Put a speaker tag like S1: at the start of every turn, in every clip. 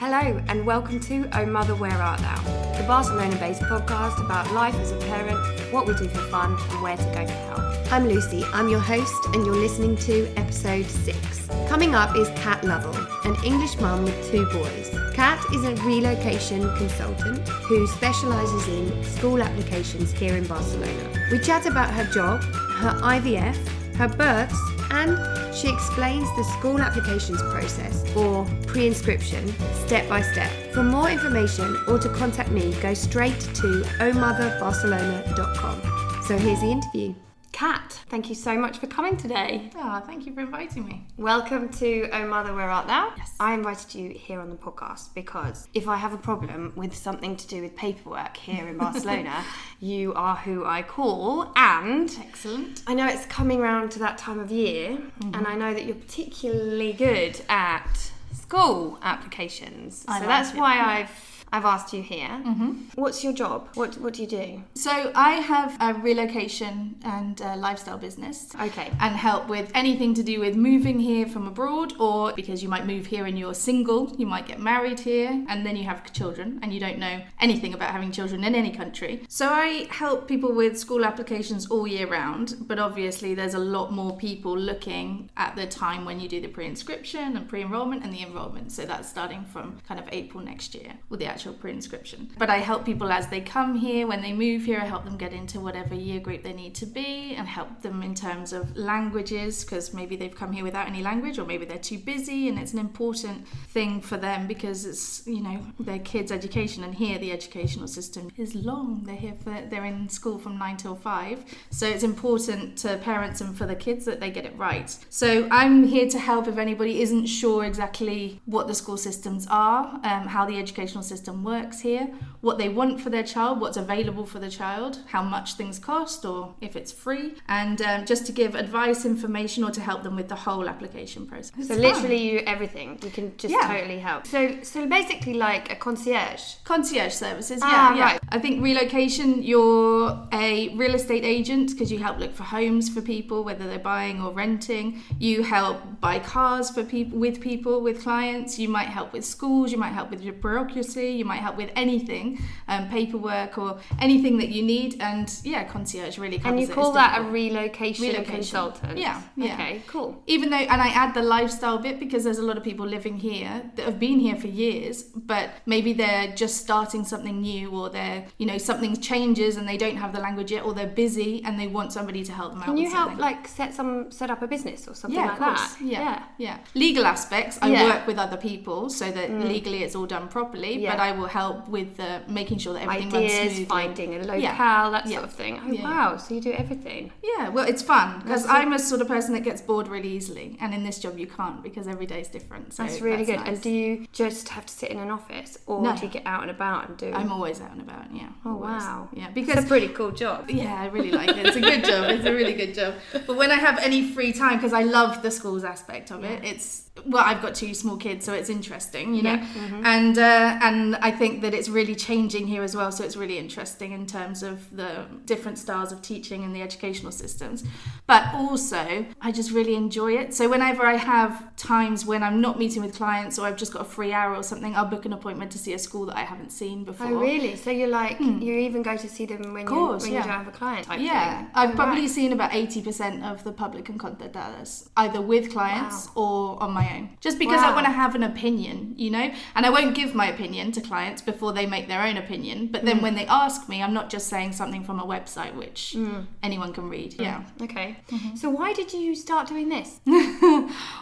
S1: Hello, and welcome to Oh Mother, Where Art Thou? The Barcelona based podcast about life as a parent, what we do for fun, and where to go for help. I'm Lucy, I'm your host, and you're listening to episode 6. Coming up is Kat Lovell, an English mum with two boys. Kat is a relocation consultant who specialises in school applications here in Barcelona. We chat about her job, her IVF, her births, and she explains the school applications process or pre inscription step by step. For more information or to contact me, go straight to ohmotherbarcelona.com. So here's the interview. Kat, thank you so much for coming today.
S2: Ah, thank you for inviting me.
S1: Welcome to Oh Mother, Where Art Thou?
S2: Yes.
S1: I invited you here on the podcast because if I have a problem with something to do with paperwork here in Barcelona, you are who I call. And
S2: Excellent.
S1: I know it's coming round to that time of year,
S2: Mm-hmm.
S1: and I know that you're particularly good at school applications.
S2: I
S1: so
S2: like
S1: that's
S2: it,
S1: why. I've I've asked you here.
S2: Mm-hmm.
S1: What's your job? What what do you do?
S2: So I have a relocation and uh, lifestyle business.
S1: Okay.
S2: And help with anything to do with moving here from abroad, or because you might move here and you're single, you might get married here, and then you have children, and you don't know anything about having children in any country. So I help people with school applications all year round, but obviously there's a lot more people looking at the time when you do the pre inscription and pre enrollment and the enrollment. So that's starting from kind of April next year with the actual pre inscription. But I help people as they come here, when they move here, I help them get into whatever year group they need to be and help them in terms of languages because maybe they've come here without any language or maybe they're too busy and it's an important thing for them because it's, you know, their kids' education and here the educational system is long. They're here for, they're in school from nine till five. So it's important to parents and for the kids that they get it right. So I'm here to help if anybody isn't sure exactly what the school systems are, um, how the educational system works here, what they want for their child, what's available for the child, how much things cost, or if it's free, and um, just to give advice, information, or to help them with the whole application process.
S1: So
S2: It's
S1: literally you everything. You can just
S2: Yeah.
S1: totally help. So so basically like a concierge.
S2: concierge services. Yeah,
S1: Ah,
S2: yeah.
S1: right.
S2: I think relocation. You're a real estate agent because you help look for homes for people, whether they're buying or renting. You help buy cars for people with people with clients. You might help with schools. You might help with your bureaucracy. You might help with anything, um, paperwork or anything that you need. And yeah, concierge really covers
S1: And you call
S2: It's
S1: that a relocation,
S2: Relocation.
S1: consultant.
S2: Yeah, yeah.
S1: Okay, cool.
S2: even though and i add the lifestyle bit because there's a lot of people living here that have been here for years but maybe they're just starting something new or they're you know something changes and they don't have the language yet or they're busy and they want somebody to help them out
S1: Can you help like set some set up a business or something
S2: yeah,
S1: like that?
S2: Yeah, yeah, yeah. Legal aspects, I
S1: Yeah. Mm.
S2: work with other people so that legally it's all done properly. But I will help with uh, making sure that everything runs
S1: Ideas,
S2: smoothly.
S1: finding a locale,
S2: Yeah.
S1: that
S2: Yeah.
S1: sort of thing. Oh
S2: Yeah.
S1: wow, so you do everything.
S2: Yeah, well, it's fun because I'm a sort of person that gets bored really easily, and in this job you can't because every day is different. So
S1: That's really good.
S2: nice.
S1: And do you just have to sit in an office or
S2: No.
S1: do you get out and about and do
S2: I'm always out and about. Yeah.
S1: Oh
S2: always.
S1: wow.
S2: Yeah, because It's
S1: a pretty cool job.
S2: yeah, I really like it. It's a good job. It's a really good job. But when I have any free time, because I love the schools aspect of it, it's well, I've got two small kids, so it's interesting, you know.
S1: Mm-hmm.
S2: And uh, and I think that it's really changing here as well. So it's really interesting in terms of the different styles of teaching and the educational systems. But also, I just really enjoy it. So whenever I have times when I'm not meeting with clients or I've just got a free hour or something, I'll book an appointment to see a school that I haven't seen oh, before.
S1: Oh really? So you're like hmm. you even go to see them when,
S2: course,
S1: you, when
S2: yeah.
S1: you don't have a client
S2: Yeah,
S1: thing?
S2: I've
S1: Oh,
S2: probably
S1: right.
S2: seen about 80% of the public and concertadas, either with clients or on my own. Just because I want to have an opinion, you know? And I won't give my opinion to clients before they make their own opinion. But
S1: Mm.
S2: then when they ask me, I'm not just saying something from a website which
S1: Mm.
S2: anyone can read. Yeah.
S1: Okay.
S2: Mm-hmm.
S1: So why did you start doing this?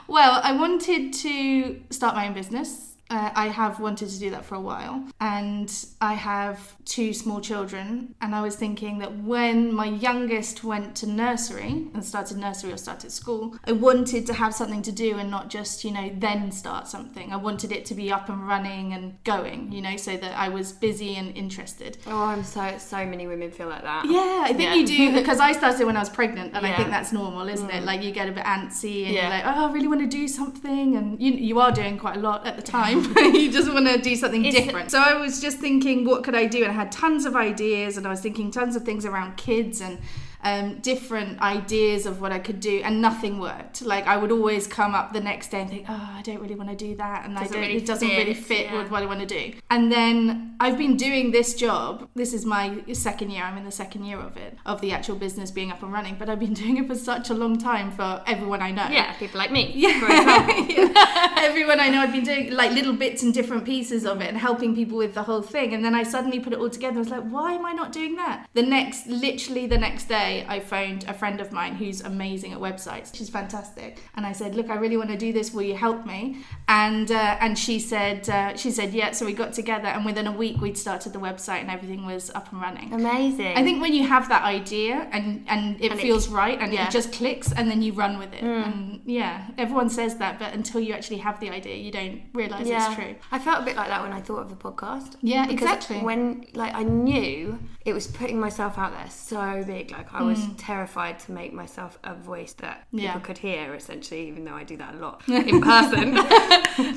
S2: Well, I wanted to start my own business. Uh, I have wanted to do that for a while, and I have two small children. And I was thinking that when my youngest went to nursery and started nursery or started school, I wanted to have something to do and not just, you know, then start something. I wanted it to be up and running and going, you know, so that I was busy and interested.
S1: Oh, I'm so so many women feel like that.
S2: Yeah, I think
S1: Yeah.
S2: you do because I started when I was pregnant, and I think that's normal, isn't it? Like you get a bit antsy, and
S1: Yeah.
S2: you're like, oh, I really want to do something, and you you are doing quite a lot at the time. you just want to do something
S1: It's-
S2: different. So I was just thinking, what could I do? And I had tons of ideas, and I was thinking tons of things around kids and um, different ideas of what I could do, and nothing worked. Like I would always come up the next day and think, oh, I don't really want to do that, and
S1: Doesn't
S2: I don't,
S1: really
S2: it doesn't
S1: fit,
S2: really fit
S1: yeah.
S2: with what I want to do. And then I've been doing this job. This is my second year. I'm in the second year of it, of the actual business being up and running. But I've been doing it for such a long time for everyone I know.
S1: Yeah, people like me.
S2: Yeah.
S1: For.
S2: Yeah. Everyone I know, I've been doing like little bits and different pieces of it and helping people with the whole thing. And then I suddenly put it all together. I was like, why am I not doing that? The next, literally the next day, I phoned a friend of mine who's amazing at websites. She's fantastic. And I said, look, I really want to do this. Will you help me? And uh, and she said, uh, she said, yeah. So we got together, and within a week, we'd started the website, and everything was up and running.
S1: Amazing.
S2: I think when you have that idea and and it
S1: And it-
S2: feels right and
S1: yeah.
S2: It just clicks and then you run with it. And yeah, everyone says that, but until you actually have the idea, you don't realize it's true.
S1: I felt a bit like that when I thought of the podcast.
S2: Yeah, exactly.
S1: When like I knew it was putting myself out there so big, like I was
S2: Mm.
S1: terrified to make myself a voice that people could hear. Essentially, even though I do that a lot in person.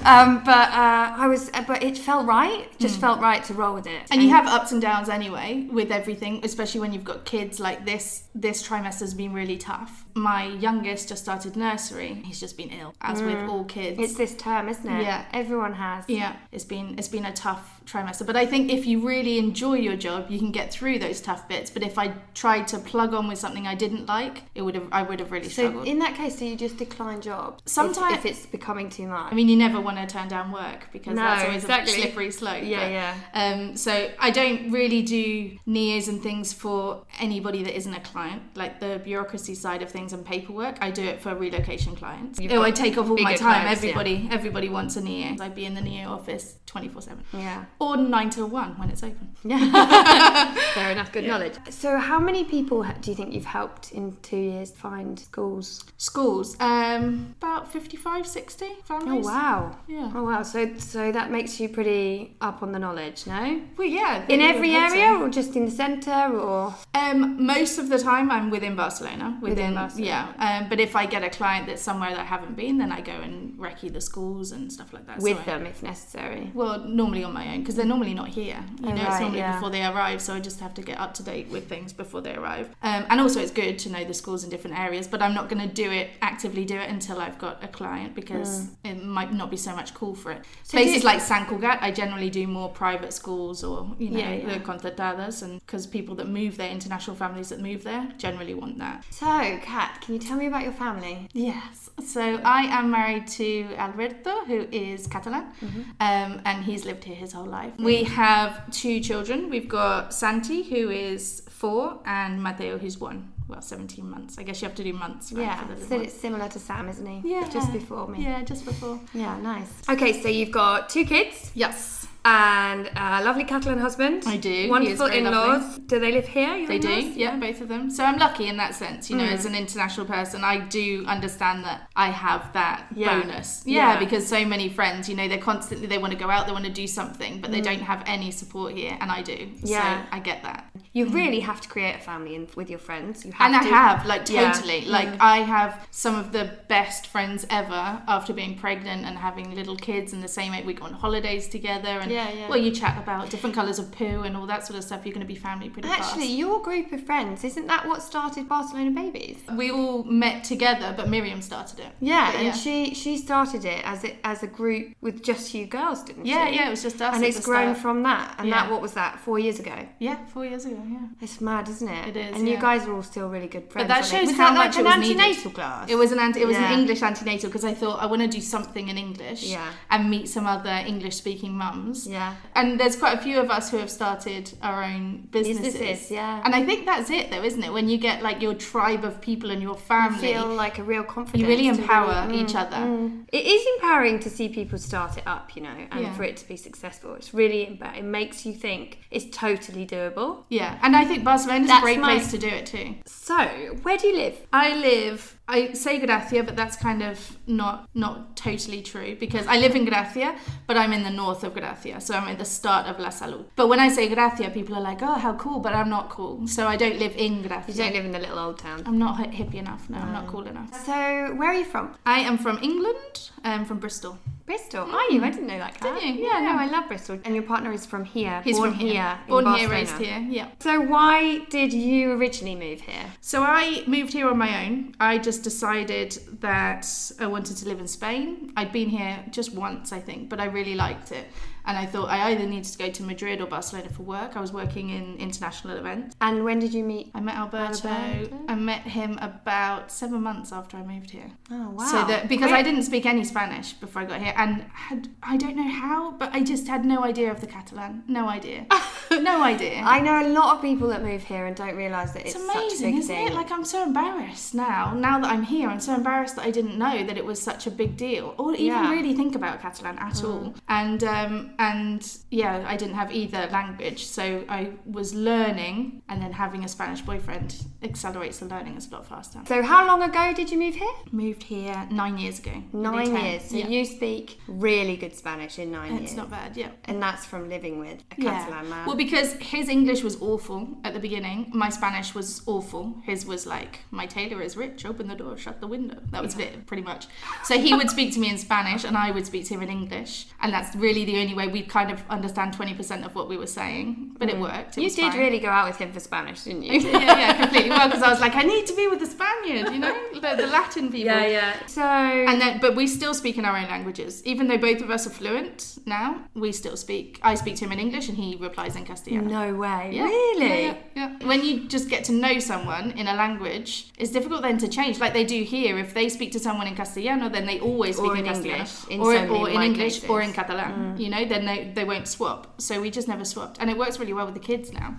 S1: um, but uh, I was, but it felt right. Just felt right to roll with it.
S2: Mm. And you have ups and downs anyway with everything, especially when you've got kids like this. This trimester has been really tough. My youngest just started nursery. He's just been ill, as with all kids.
S1: It's this term, isn't it?
S2: Yeah.
S1: Everyone has.
S2: Yeah, it's been it's been a tough trimester, but I think if you really enjoy your job, you can get through those tough bits. But if I tried to plug on with something I didn't like, it would have I would have really
S1: So
S2: struggled.
S1: in that case, do you just decline jobs? if- if, it's becoming too much.
S2: I mean, you never want to turn down work because
S1: No,
S2: that's always
S1: exactly.
S2: a slippery slope.
S1: Yeah,
S2: but,
S1: yeah.
S2: Um, so I don't really do NIEs and things for anybody that isn't a client, like the bureaucracy side of things and paperwork. I do it for relocation clients.
S1: You've
S2: oh, I take off all my time.
S1: clients, yeah.
S2: everybody, everybody wants a NIE. I'd be in the NIE office twenty four seven,
S1: yeah.
S2: or nine till one when it's open.
S1: Yeah. Fair enough. Good
S2: Yeah.
S1: knowledge. So, how many people do you think you've helped in two years find schools?
S2: Schools, um, about 55, 60
S1: Oh wow.
S2: Yeah.
S1: Oh wow. So, so that makes you pretty up on the knowledge, no?
S2: Well, yeah.
S1: In every
S2: hope so.
S1: area, or just in the centre, or
S2: Um, most of the time, I'm within Barcelona. Within,
S1: Within Barcelona.
S2: yeah. Um, but if I get a client that's somewhere that I haven't been, then I go and recce the schools and stuff like that. So
S1: with
S2: I-
S1: them if necessary?
S2: Well, normally on my own because they're normally not here. You
S1: Oh,
S2: know, it's normally
S1: yeah.
S2: before they arrive, so I just have to get up to date with things before they arrive. Um, and also, it's good to know the schools in different areas, but I'm not going to do it actively do it until I've got a client because it might not be so much call for it.
S1: Mm. So
S2: Places like Sant Cugat, I generally do more private schools or you know
S1: Yeah, yeah.
S2: the concertadas, and because people that move there, international families that move there, generally want that.
S1: So, Kat, can you tell me about your family?
S2: Yes. So I am married to Alberto, who is Catalan,
S1: Mm-hmm.
S2: um, and he's lived here his whole life. We have two children. We've got Santi, who is four, and Mateo, who's one. Well, 17 months. I guess you have to do months. Right,
S1: Yeah,
S2: for the
S1: so it's similar to Sam, isn't he?
S2: Yeah.
S1: Just before me.
S2: Yeah, just before.
S1: Yeah, nice. Okay, so you've got two kids
S2: Yes.
S1: And a lovely Catalan husband.
S2: I do.
S1: Wonderful in-laws. Do they live here?
S2: They do,
S1: in-laws?
S2: yeah, both of them. So I'm lucky in that sense, you know,
S1: Mm.
S2: as an international person, I do understand that I have that
S1: Yeah.
S2: bonus. Yeah,
S1: Yeah.
S2: because so many friends, you know, they're constantly, they want to go out, they want to do something, but they
S1: Mm.
S2: don't have any support here, and I do.
S1: Yeah.
S2: So I get that.
S1: You mm. really have to create a family in, with your friends. You have
S2: And I have, like,
S1: Yeah.
S2: totally. Like, I have some of the best friends ever after being pregnant and having little kids and the same age. We go on holidays together, and
S1: Yeah, yeah.
S2: well, you chat about different colours of poo and all that sort of stuff. You're going to be family pretty
S1: Actually,
S2: fast.
S1: Actually, your group of friends, isn't that what started Barcelona Babies?
S2: We all met together, but Miriam started it.
S1: Yeah,
S2: But
S1: and
S2: yeah.
S1: she she started it as it as a group with just you girls, didn't
S2: Yeah,
S1: she?
S2: yeah, it was just us.
S1: And it's grown
S2: start.
S1: from that. And
S2: Yeah.
S1: that what was that? Four years ago.
S2: Yeah, four years ago. Yeah.
S1: It's mad, isn't it?
S2: It is,
S1: And you guys are all still really good friends. But that
S2: shows how
S1: that like
S2: much
S1: an
S2: it was needed.
S1: antenatal class.
S2: It was an ant- it was
S1: Yeah.
S2: an English antenatal because I thought I want to do something in English.
S1: Yeah.
S2: And meet some other English speaking mums.
S1: Yeah.
S2: And there's quite a few of us who have started our own businesses.
S1: Businesses, yeah.
S2: And I think that's it though, isn't it? When you get like your tribe of people and your
S1: You
S2: family.
S1: feel like a real confidence.
S2: You really empower
S1: really-
S2: each other.
S1: mm. It is empowering to see people start it up, you know, and
S2: Yeah.
S1: for it to be successful. It's really it makes you think it's totally doable.
S2: yeah. And I think Barcelona
S1: is
S2: a great
S1: my-
S2: place to do it too.
S1: So, where do you live?
S2: I live. I say Gracia, but that's kind of not not totally true because I live in Gracia, but I'm in the north of Gracia, so I'm at the start of La Salud. But when I say Gracia, people are like, "Oh, how cool!" But I'm not cool, so I don't live in Gracia.
S1: You don't live in the little old town.
S2: I'm not hi- hippie enough. No, I'm not oh. cool enough.
S1: So, where are you from?
S2: I am from England. I'm from Bristol.
S1: Bristol. Are oh, you? I didn't know that. Kat.
S2: Did you?
S1: Yeah,
S2: Yeah.
S1: no, I love Bristol. And your partner is from here.
S2: He's
S1: born
S2: from here.
S1: in
S2: Born here, raised here. Yeah.
S1: So why did you originally move here?
S2: So I moved here on my own. I just decided that I wanted to live in Spain. I'd been here just once, I think, but I really liked it. And I thought I either needed to go to Madrid or Barcelona for work. I was working in international events.
S1: And when did you meet?
S2: I met Alberto.
S1: Alberto?
S2: I met him about seven months after I moved here.
S1: Oh wow!
S2: So that because. I didn't speak any Spanish before I got here, and had I don't know how, but I just had no idea of the Catalan. No idea. no idea.
S1: I know a lot of people that move here and don't realise that it's,
S2: It's
S1: such a
S2: amazing,
S1: big
S2: isn't
S1: thing.
S2: it? Like I'm so embarrassed now. Now that I'm here, I'm so embarrassed that I didn't know that it was such a big deal, or even
S1: Yeah.
S2: really think about Catalan at
S1: Mm.
S2: all. And um, and yeah, I didn't have either language, so I was learning, and then having a Spanish boyfriend accelerates the learning. It's a lot faster.
S1: so how long ago did you move here?
S2: Moved here nine years ago.
S1: Nine years. So
S2: yeah.
S1: you speak really good Spanish in nine
S2: It's
S1: years.
S2: not bad, yeah.
S1: And that's from living with a Catalan man.
S2: Well, because his English was awful at the beginning, my Spanish was awful. His was like, "My tailor is rich. Open the door, shut the window." That was it, pretty much. So he would speak to me in Spanish, and I would speak to him in English, and that's really the only way we'd kind of understand twenty percent of what we were saying. But it mm. worked. It
S1: you did
S2: fine.
S1: really go out with him for Spanish, didn't you?
S2: yeah, yeah, completely. Well, because I was like, I need to be with the Spaniard, you know, the, the Latin people.
S1: yeah. Yeah. So
S2: And then, but we still speak in our own languages. Even though both of us are fluent now, we still speak. I speak to him in English and he replies in Castellano.
S1: no way.
S2: Yeah,
S1: Really?
S2: Yeah, yeah, yeah. When you just get to know someone in a language, it's difficult then to change, like they do here. If they speak to someone in Castellano, then they always speak
S1: Or
S2: in
S1: in
S2: Castellano,
S1: English, in
S2: or,
S1: so
S2: or in English,
S1: cases.
S2: or in Catalan. Mm. You know, then they they won't swap. So we just never swapped, and it works really well with the kids now.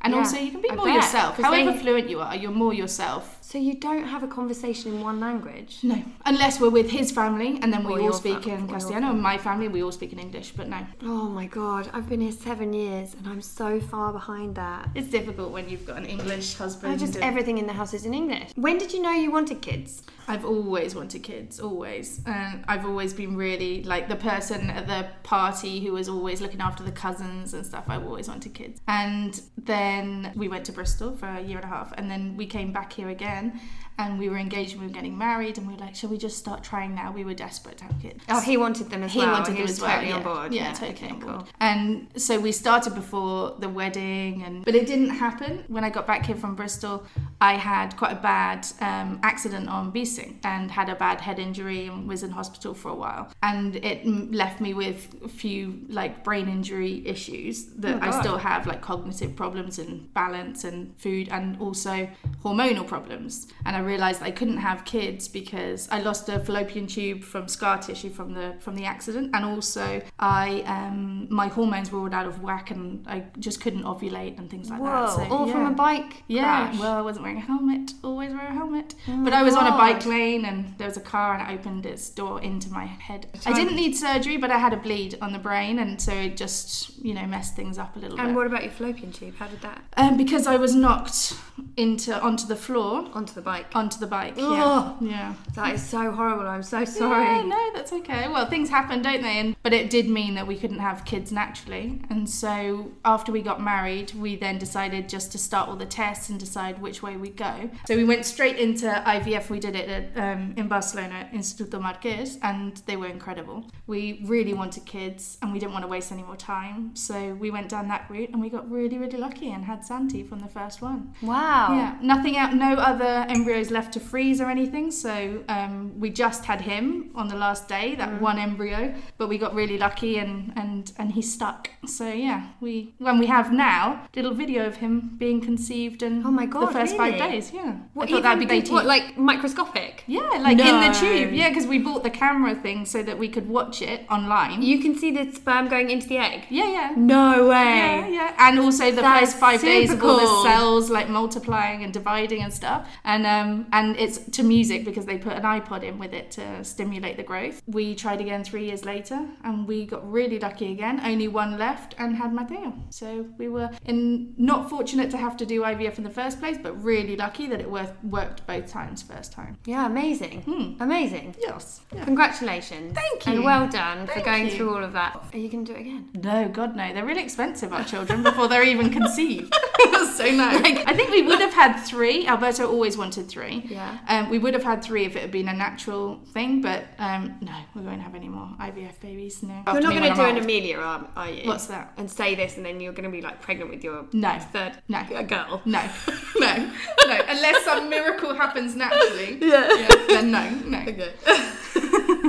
S2: And
S1: Yeah,
S2: also, you can be
S1: I
S2: more
S1: bet,
S2: yourself. However
S1: they-
S2: fluent you are, you're more yourself.
S1: So you don't have a conversation in one language?
S2: No, unless we're with his family, and then we
S1: Or
S2: all speak in Castellano. And my family, we all speak in English. But no,
S1: Oh my god, I've been here seven years and I'm so far behind that.
S2: it's difficult when you've got an English husband.
S1: I just
S2: and-
S1: everything in the house is in English. When did you know you wanted kids?
S2: I've always wanted kids, always. And I've always been really like the person at the party who was always looking after the cousins and stuff. I've always wanted kids. And then we went to Bristol for a year and a half, and then we came back here again. And we were engaged and we were getting married, and we were like, shall we just start trying now? We were desperate to have kids.
S1: Oh, he wanted them as
S2: He
S1: well.
S2: wanted
S1: he
S2: them
S1: was
S2: as well.
S1: totally
S2: yeah.
S1: on board.
S2: Yeah, totally
S1: okay,
S2: on
S1: cool.
S2: board. And so we started before the wedding, and but it didn't happen. When I got back here from Bristol, I had quite a bad um, accident on And had a bad head injury and was in hospital for a while. And it left me with a few like brain injury issues that
S1: Oh,
S2: I still have, like cognitive problems and balance and food, and also hormonal problems. And I realised I couldn't have kids because I lost a fallopian tube from scar tissue from the from the accident, and also I um, my hormones were all out of whack, and I just couldn't ovulate and things like
S1: Whoa,
S2: that. So,
S1: all from a bike
S2: Yeah,
S1: crash.
S2: well, I wasn't wearing a helmet. Always wear a helmet.
S1: Oh
S2: but I was on a bike. Lane and there was a car and it opened its door into my head. I didn't need surgery, but I had a bleed on the brain and so it just, you know, messed things up a little bit.
S1: And
S2: bit.
S1: what about your fallopian tube? How did that?
S2: Um, because I was knocked into onto the floor,
S1: Onto the bike.
S2: onto the bike. Yeah.
S1: Ugh.
S2: Yeah.
S1: That is so horrible. I'm so sorry.
S2: Yeah, no, that's okay. Well, things happen, don't they? And but it did mean that we couldn't have kids naturally. And so after we got married, we then decided just to start all the tests and decide which way we'd go. So we went straight into IVF. We did it at, um, in Barcelona, Instituto Marqués, and they were incredible. We really wanted kids, and we didn't want to waste any more time. So we went down that route, and we got really, really lucky and had Santi from the first one.
S1: Wow.
S2: Yeah, nothing out, no other embryos left to freeze or anything. So um, we just had him on the last day, that
S1: Mm.
S2: one embryo. But we got really lucky and and and he stuck. So yeah, we when we have now little video of him being conceived and
S1: Oh my God,
S2: the first five days. Yeah,
S1: What,
S2: I thought that'd be
S1: what, like microscopic?
S2: Yeah, like in the tube. Yeah, because we bought the camera thing so that we could watch it online.
S1: You can see the sperm going into the egg.
S2: yeah, yeah.
S1: No way.
S2: yeah, yeah. and also the
S1: That
S2: first five days of all
S1: cool.
S2: the cells like multiplying and dividing and stuff, and um, and it's to music because they put an iPod in with it to stimulate the growth. We tried again three years later, and we got really lucky again. Only one left, and had Mateo. So we were in not fortunate to have to do IVF in the first place, but really lucky that it worked worked both times first time.
S1: Yeah, amazing.
S2: Hmm.
S1: Amazing.
S2: Yes. Yeah.
S1: Congratulations.
S2: Thank you.
S1: And well done for going
S2: you.
S1: through all of that. Are you going to do it again?
S2: No, God no. They're really expensive, our children, before they're even conceived. so no. I think we would have had three. Alberto always wanted three.
S1: Yeah.
S2: Um, we would have had three if it had been a natural thing, but um, no, we won't have any more IVF babies. No.
S1: You're not going to do an Amelia, are, are you?
S2: What's that?
S1: And say this, and then you're going to be like pregnant with your
S2: No.
S1: third
S2: No.
S1: girl.
S2: No, no, no. Unless some miracle happens naturally.
S1: Yeah.
S2: Then no, no.
S1: Okay.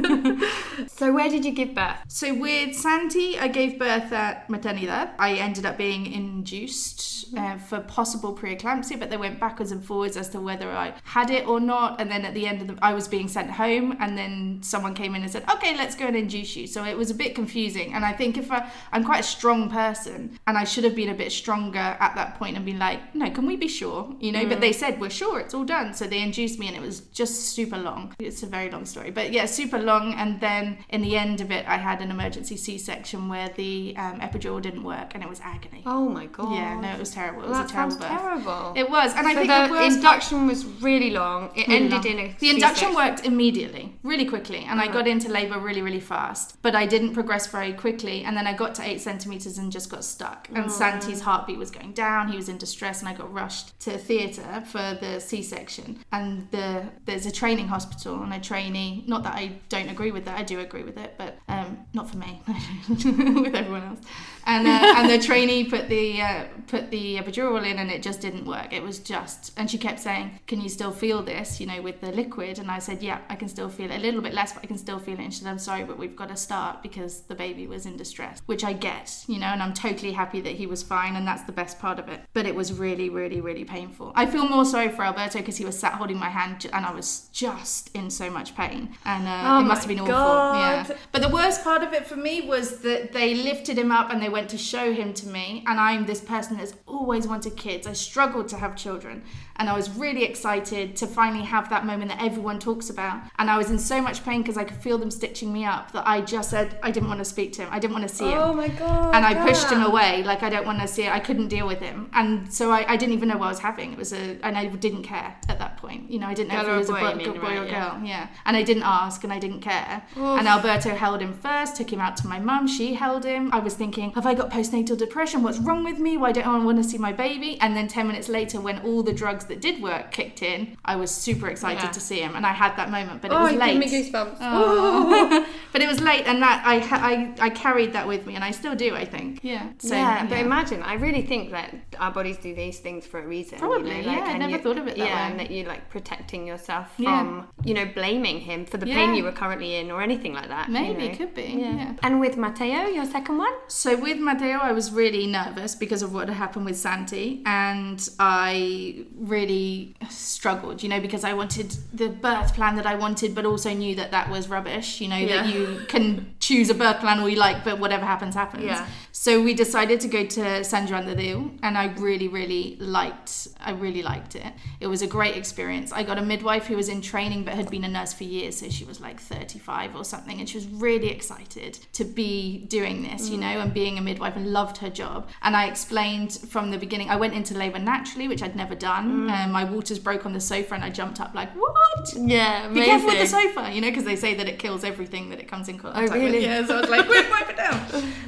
S1: so where did you give birth?
S2: So with Santi, I gave birth at Maternidad. I ended up being induced uh, for possible preeclampsia, but they went backwards and forwards as to whether I had it or not. And then at the end of the, I was being sent home, and then someone came in and said, "Okay, let's go and induce you." So it was a bit confusing. And I think if I, I'm quite a strong person, and I should have been a bit stronger at that point and been like, "No, can we be sure?" You know. But they said we're sure, it's all done. So they induced me, and it was just super long. It's a very long story, but yeah, super long. And then in the end of it, I had an emergency C-section where the um, epidural didn't work, and it was agony.
S1: Oh my god.
S2: Yeah, no, it was terrible. It was
S1: that
S2: a terrible birth.
S1: terrible.
S2: It was, and I think
S1: the,
S2: the
S1: induction was really long. It
S2: really
S1: ended
S2: long.
S1: in a
S2: the induction
S1: C-section.
S2: worked immediately, really quickly, and I
S1: Uh-huh.
S2: got into labour really, really fast. But I didn't progress very quickly, and then I got to eight centimeters and just got stuck.
S1: Oh.
S2: And Santi's heartbeat was going down. He was in distress, and I got rushed to theatre for the C-section. And the there's a training hospital and a trainee. Not that I don't agree with that. I do agree with it, but um, not for me. with everyone else. And uh, and the trainee put the uh, put the epidural in, and it just didn't work. It was just, and she kept saying, "Can you still feel this? You know, with the liquid?" And I said, "Yeah, I can still feel it. A little bit less, but I can still feel it." And she said, "I'm sorry, but we've got to start because the baby was in distress," which I get, you know, and I'm totally happy that he was fine, and that's the best part of it. But it was really, really, really painful. I feel more sorry for Alberto because he was sat holding my hand, and I was just in so much pain, and uh,
S1: Oh
S2: must have been awful.
S1: God.
S2: Yeah. But the worst part of it for me was that they lifted him up and they went to show him to me. And I'm this person that's always wanted kids. I struggled to have children. And I was really excited to finally have that moment that everyone talks about. And I was in so much pain because I could feel them stitching me up that I just said I didn't want to speak to him. I didn't want to see him
S1: Oh my god.
S2: and I pushed him away. Like I don't want to see it. I couldn't deal with him, and so I, I didn't even know what I was having. It was a, and I didn't care at that point. You know, I didn't know
S1: Girl
S2: if he was a
S1: boy,
S2: boy,
S1: mean,
S2: boy or
S1: right, yeah.
S2: girl. Yeah, and I didn't ask, and I didn't care.
S1: Oof.
S2: And Alberto held him first, took him out to my mum. She held him. I was thinking, have I got postnatal depression? What's wrong with me? Why don't I want to see my baby? And then ten minutes later, when all the drugs that did work kicked in, I was super excited
S1: Yeah.
S2: to see him, and I had that moment, but it
S1: Oh,
S2: was
S1: you
S2: late.
S1: give me goosebumps.
S2: Oh. oh. but it was late, and that I, I I carried that with me, and I still do. I think. Yeah. So,
S1: yeah, but imagine, I really think that our bodies do these things for a reason.
S2: Probably,
S1: you know,
S2: yeah, I never
S1: you-
S2: thought of it that
S1: yeah,
S2: way.
S1: and that you're like protecting yourself
S2: Yeah.
S1: from, you know, blaming him for the
S2: Yeah.
S1: pain you were currently in or anything like that. you
S2: Maybe
S1: know.
S2: could be.
S1: Yeah.
S2: yeah.
S1: And with Matteo, your second one?
S2: So with Matteo, I was really nervous because of what had happened with Santi, and I really struggled, you know, because I wanted the birth plan that I wanted, but also knew that that was rubbish. You know that you can choose a birth plan all you like, but whatever happens, happens.
S1: Yeah.
S2: So we decided to go to San Juan de Diu, and I really, really liked. I really liked it. It was a great experience. I got a midwife who was in training but had been a nurse for years, so she was like 35 or something, and she was really excited to be doing this, you know, and being a midwife, and loved her job. And I explained from the beginning. I went into labour naturally, which I'd never done. Um, my waters broke on the sofa, and I jumped up like, "What?"
S1: Yeah,
S2: Be careful with the sofa, you know, because they say that it kills everything that it comes in contact
S1: really?
S2: with. Yeah, so I was like, quick, wipe it down.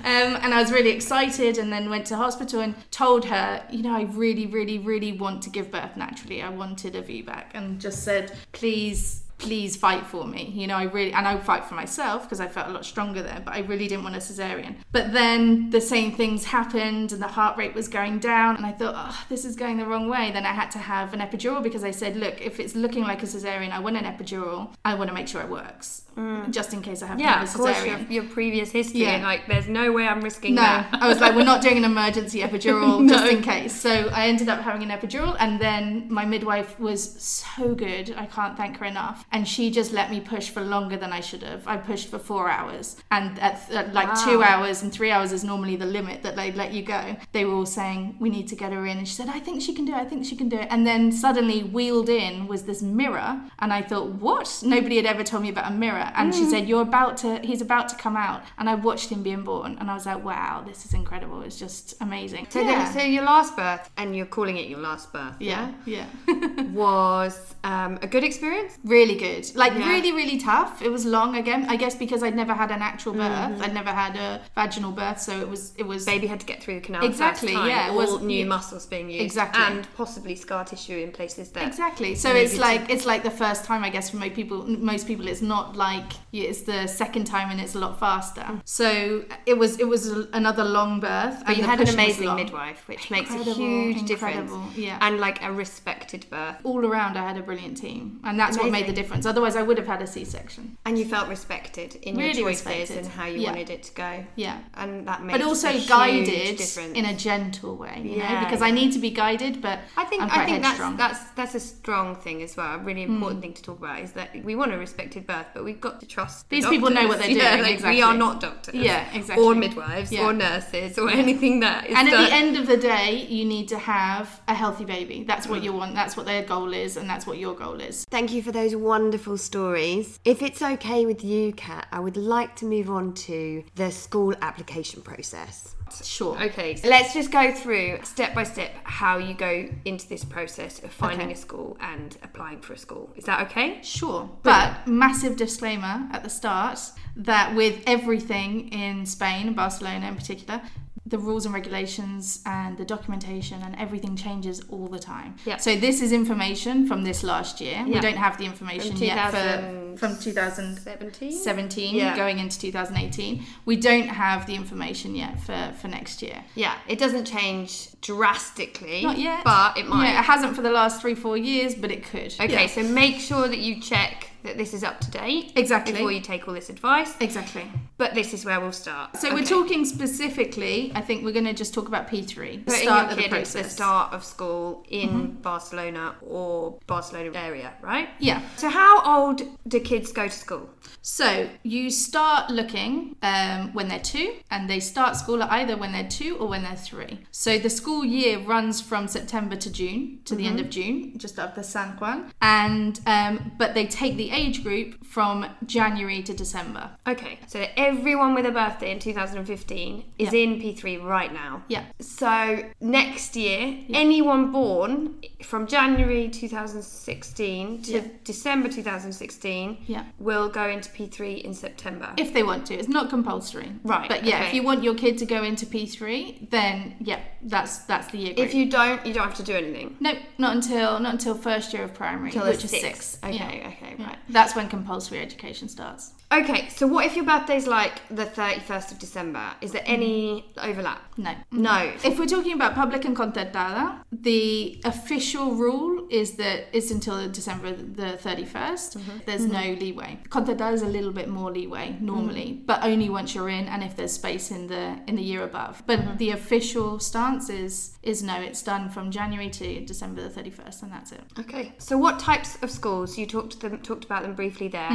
S2: Um, and I was really excited and then went to hospital and told her, you know, I really, really, really want to give birth naturally. I wanted a VBAC and just said, please, please fight for me. You know, I really, and I fight for myself because I felt a lot stronger there, but I really didn't want a cesarean. But then the same things happened and the heart rate was going down and I thought, oh, this is going the wrong way. Then I had to have an epidural because I said, look, if it's looking like a cesarean, I want an epidural. I want to make sure it works. Mm. Just in case I have to
S1: Yeah,
S2: have
S1: of
S2: a
S1: course, your, your previous history.
S2: Yeah.
S1: And like, there's no way I'm risking
S2: No,
S1: that.
S2: I was like, we're not doing an emergency epidural
S1: No.
S2: just in case. So I ended up having an epidural, and then my midwife was so good. I can't thank her enough. And she just let me push for longer than I should have. I pushed for four hours, and at, at like two hours and three hours is normally the limit that they let you go. They were all saying, "We need to get her in," and she said, "I think she can do it. I think she can do it." And then suddenly wheeled in was this mirror, and I thought, "What?" Nobody had ever told me about a mirror, and she said, "You're about to. He's about to come out." And I watched him being born, and I was like, "Wow, this is incredible. It's just amazing."
S1: So, then, so your last birth, and you're calling it your last birth,
S2: yeah, yeah.
S1: was um, a good experience.
S2: really good. Like
S1: Yeah.
S2: really, really tough. It was long again. I guess because I'd never had an actual birth.
S1: Mm-hmm.
S2: I'd never had a vaginal birth, so it was it was
S1: Baby had to get through the canal
S2: Exactly,
S1: time,
S2: yeah, it
S1: all
S2: was-
S1: new
S2: yeah.
S1: muscles being used,
S2: Exactly.
S1: and possibly scar tissue in places that
S2: Exactly. So it's like it's like the first time, I guess, for most people. Most people, it's not like yeah, it's the second time, and it's a lot faster. So it was it was another long birth.
S1: But you had an amazing midwife, which makes a
S2: Incredible,
S1: huge difference,
S2: yeah.
S1: and like a respected birth.
S2: All around, I had a brilliant team, and that's what made the difference. Otherwise, I would have had a C-section.
S1: And you felt respected in your
S2: Really
S1: choices
S2: respected.
S1: and how you
S2: Yeah.
S1: wanted it to go.
S2: Yeah.
S1: And that makes
S2: But also guided
S1: difference.
S2: in a gentle way, you
S1: Yeah,
S2: know, because I need to be guided, but
S1: I think I think that's
S2: headstrong.
S1: That's that's a strong thing as well. A really important mm. thing to talk about is that we want a respected birth, but we've got to trust the
S2: These people know what they're
S1: Yeah,
S2: doing,
S1: like,
S2: exactly.
S1: We are not doctors,
S2: Yeah, exactly.
S1: or midwives,
S2: Yeah.
S1: or nurses, or anything that is.
S2: and at
S1: done-
S2: the end of the day, you need to have a healthy baby. That's
S1: Mm.
S2: what you want. That's what their goal is, and that's what your goal is.
S1: Thank you for those wonderful stories. If it's okay with you, Kat, I would like to move on to the school application process.
S2: Sure.
S1: Okay, let's just go through step by step how you go into this process of finding
S2: Okay.
S1: a school and applying for a school. Is that okay?
S2: Sure. But massive disclaimer at the start that with everything in Spain, and Barcelona in particular, the rules and regulations and the documentation and everything changes all the time.
S1: Yeah.
S2: So this is information from this last year. We don't have the information yet for from 2017
S1: 17?
S2: 17
S1: Yeah.
S2: going into 2018 we don't have the information yet for for next year
S1: Yeah, it doesn't change drastically.
S2: not yet
S1: But it might.
S2: yeah it hasn't for the last three four years but it could
S1: Okay,
S2: Yeah.
S1: so make sure that you check that this is up to date
S2: Exactly.
S1: before you take all this advice.
S2: exactly
S1: But this is where we'll start.
S2: so we're talking specifically i think we're going to just talk about p3 the
S1: putting
S2: start
S1: your kid into the
S2: process
S1: start of school in
S2: Mm-hmm.
S1: Barcelona or Barcelona area, right?
S2: yeah
S1: So how old do kids go to school?
S2: So you start looking um, when they're two, and they start school at either when they're two or when they're three. So the school year runs from September to June to the end of June, just after San Juan, and um, but they take the age group from January to December.
S1: Okay, so everyone with a birthday in 2015 is in P3 right now.
S2: Yeah.
S1: So next year, anyone born from January 2016 to
S2: Yeah.
S1: December 2016
S2: Yeah.
S1: will go into P3 in September.
S2: If they want to, it's not compulsory.
S1: Right,
S2: But yeah,
S1: okay.
S2: if you want your kid to go into P3, then yeah, that's that's the year group.
S1: if you don't, you don't have to do anything.
S2: no, not until not until first year of primary,
S1: Till
S2: which is six.
S1: Okay,
S2: Yeah.
S1: okay,
S2: Yeah.
S1: right.
S2: That's when compulsory education starts.
S1: Okay, so what if your birthday's like the 31st of December? Is there any overlap?
S2: No.
S1: No.
S2: If we're talking about public and concertada, the official rule is that it's until December the 31st.
S1: Mm-hmm.
S2: There's no leeway. Concertada is a little bit more leeway normally,
S1: Mm-hmm.
S2: but only once you're in and if there's space in the in the year above. But
S1: Mm-hmm.
S2: the official stance is is no, it's done from January to December the 31st and that's it.
S1: Okay. So what types of schools? You talked them talked about them briefly there.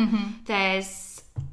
S1: There's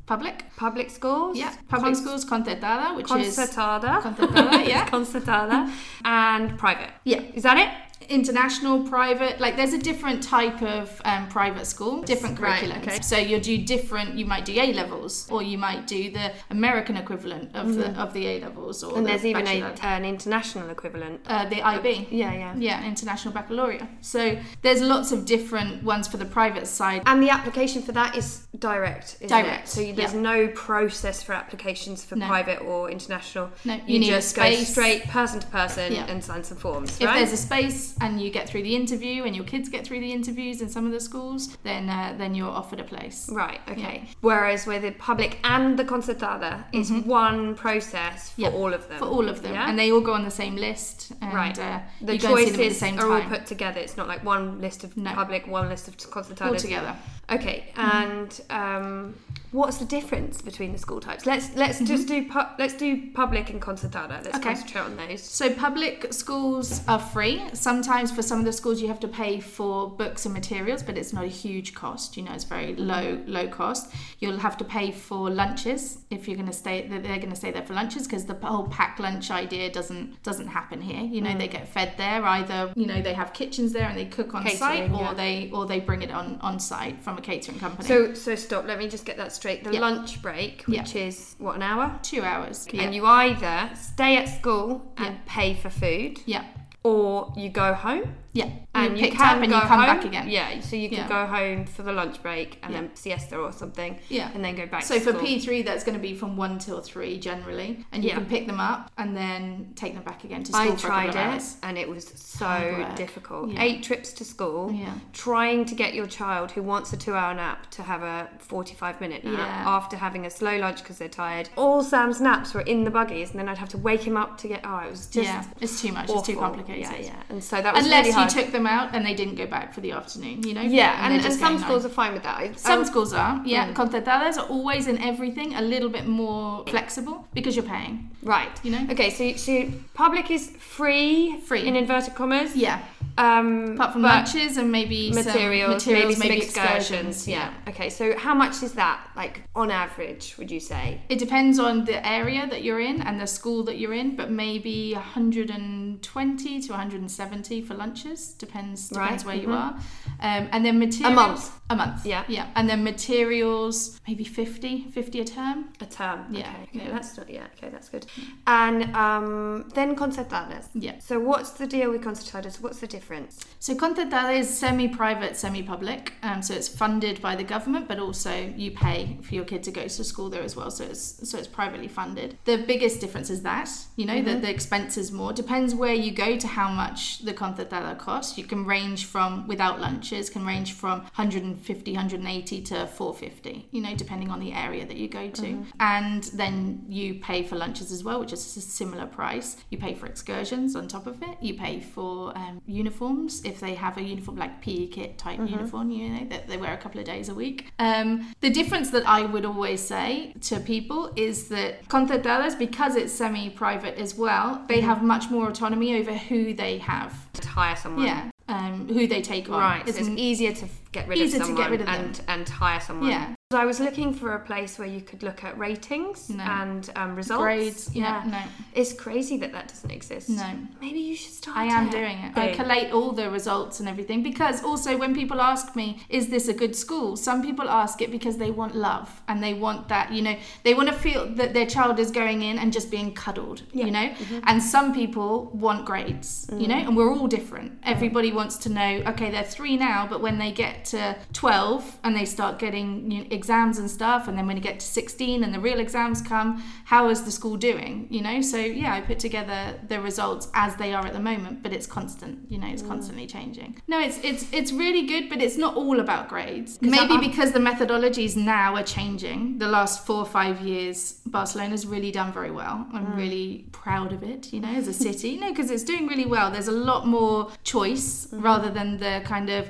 S2: Public?
S1: public schools.
S2: Yeah. Public
S1: Con-
S2: schools concertada, which is
S1: Concertada.
S2: Concertada, yeah.
S1: Concertada. And private.
S2: Yeah.
S1: Is that it?
S2: International, private, like there's a different type of um, private school, different
S1: Right,
S2: curriculums.
S1: okay.
S2: So you do different. You might do A levels, or you might do the American equivalent of the of the A levels, or
S1: Mm-hmm. And
S2: the
S1: there's even a, an international equivalent.
S2: uh, the IB.
S1: Yeah, yeah.
S2: Yeah, international baccalaureate. So there's lots of different ones for the private side.
S1: And the application for that is direct. Isn't
S2: Direct,
S1: It? So you, there's
S2: yeah.
S1: no process for applications for
S2: No.
S1: private or international.
S2: No,
S1: you,
S2: you need a
S1: just go straight person to person
S2: Yeah.
S1: and sign some forms.
S2: If
S1: right?
S2: there's a space and you get through the interview and your kids get through the interviews in some of the schools, then uh, then you're offered a place.
S1: Right, okay. Whereas with the public and the concertada, it's one process for
S2: Yeah,
S1: all of them.
S2: For all of them,
S1: Yeah?
S2: and they all go on the same list. And,
S1: right.
S2: Uh,
S1: the
S2: you go and see
S1: choices
S2: the same
S1: are all put together. It's not like one list of
S2: No.
S1: public, one list of concertadas.
S2: all together.
S1: Okay, and um, what's the difference between the school types? Let's let's mm-hmm. just do pu- let's do public and concertada. Let's
S2: Okay.
S1: concentrate on those.
S2: So public schools are free. Sometimes for some of the schools you have to pay for books and materials, but it's not a huge cost. You know, it's very low low cost. You'll have to pay for lunches if you're going to stay. They're going to stay there for lunches because the whole pack lunch idea doesn't doesn't happen here. You know, they mm. get fed there. Either you know they have kitchens there and they cook on site, or
S1: yeah.
S2: they or they bring it on on site from a catering company.
S1: So so stop. Let me just get that straight. The
S2: Yeah.
S1: lunch break, which is what an hour,
S2: two hours.
S1: and you either stay at school and pay for food,
S2: yeah
S1: or you go home.
S2: Yeah
S1: And
S2: you
S1: you can
S2: up and
S1: go
S2: you come
S1: home.
S2: back again.
S1: Yeah, so you can
S2: Yeah.
S1: go home for the lunch break and
S2: Yeah.
S1: then siesta or something.
S2: Yeah.
S1: and then go back.
S2: So for. P3, that's going to be from 1 till 3 generally. And you
S1: Yeah.
S2: can pick them up and then take them back again to school
S1: I tried it and it was so difficult. Eight trips to school,
S2: Yeah.
S1: trying to get your child who wants a two hour nap to have a 45 minute nap after having a slow lunch because they're tired. All Sam's naps were in the buggies and then I'd have to wake him up to get, oh, it was just
S2: yeah, it's too much.
S1: awful.
S2: It's too complicated.
S1: Yeah, yeah. And so that was
S2: Unless
S1: really hard.
S2: You took them out and they didn't go back for the afternoon, you know?
S1: yeah, and, and
S2: just
S1: some schools
S2: home.
S1: are fine with that. I-
S2: Some
S1: um,
S2: schools are, yeah.
S1: Mm.
S2: Concertadas are always in everything a little bit more flexible because you're paying,
S1: Right.
S2: you know?
S1: Okay, so, so public is free,
S2: Free.
S1: in inverted commas.
S2: Yeah,
S1: Um,
S2: apart from lunches and maybe
S1: materials,
S2: materials
S1: maybe,
S2: maybe,
S1: some excursions. Yeah. Okay, so how much is that, like on average, would you say?
S2: It depends on the area that you're in and the school that you're in, but maybe 120 to 170 for lunches. Depends depends
S1: Right,
S2: where you
S1: mhm.
S2: are. Um, and then materials.
S1: A month?
S2: A month.
S1: Yeah.
S2: Yeah. And then materials, maybe 50, 50 a term.
S1: A term.
S2: Yeah,
S1: Okay. okay
S2: yeah.
S1: That's not. Yeah. Okay. That's good. And um, then concertadas.
S2: Yeah.
S1: So what's the deal with concertadas? What's the difference?
S2: So Concertada is semi-private, semi-public. Um, so it's funded by the government, but also you pay for your kid to go to school there as well. So it's so it's privately funded. The biggest difference is that you know that the expense is more. Depends where you go to how much the Concertada costs. You can range from without lunches can range from 150, 180 to 450. You know, depending on the area that you go to, and then you pay for lunches as well, which is a similar price. You pay for excursions on top of it. You pay for um, uniforms if they have a uniform like PE kit type uniform, you know, that they wear a couple of days a week. Um, the difference that I would always say to people is that Concertadas, because it's semi-private as well, they have much more autonomy over who they have.
S1: To hire someone.
S2: Yeah. Um, who they take on.
S1: Right.
S2: It's
S1: so it's easier to get rid
S2: Easier
S1: of
S2: to
S1: someone
S2: get rid of them.
S1: and and hire someone.
S2: Yeah.
S1: So I was looking for a place where you could look at ratings
S2: No.
S1: and um, results.
S2: grades. Yeah. No.
S1: It's crazy that that doesn't exist.
S2: No.
S1: Maybe you should start.
S2: I am doing it. I collate all the results and everything because also when people ask me, is this a good school? Some people ask it because they want love and they want that, you know, they want to feel that their child is going in and just being cuddled, you know?
S1: Mm-hmm.
S2: And some people want grades, you
S1: Mm.
S2: know, and we're all different. Everybody wants to know, okay, they're three now, but when they get to 12 and they start getting you know, exams and stuff, and then when you get to 16 and the real exams come, how is the school doing, you know? So yeah, I put together the results as they are at the moment, but it's constant, you know, it's mm. constantly changing. No, it's it's it's really good, but it's not all about grades. Maybe
S1: I'm-
S2: because the methodologies now are changing. The last four or five years, Barcelona's really done very well. I'm mm. really proud of it, you know, as a city. no, because it's doing really well. There's a lot more choice mm-hmm. rather than the kind of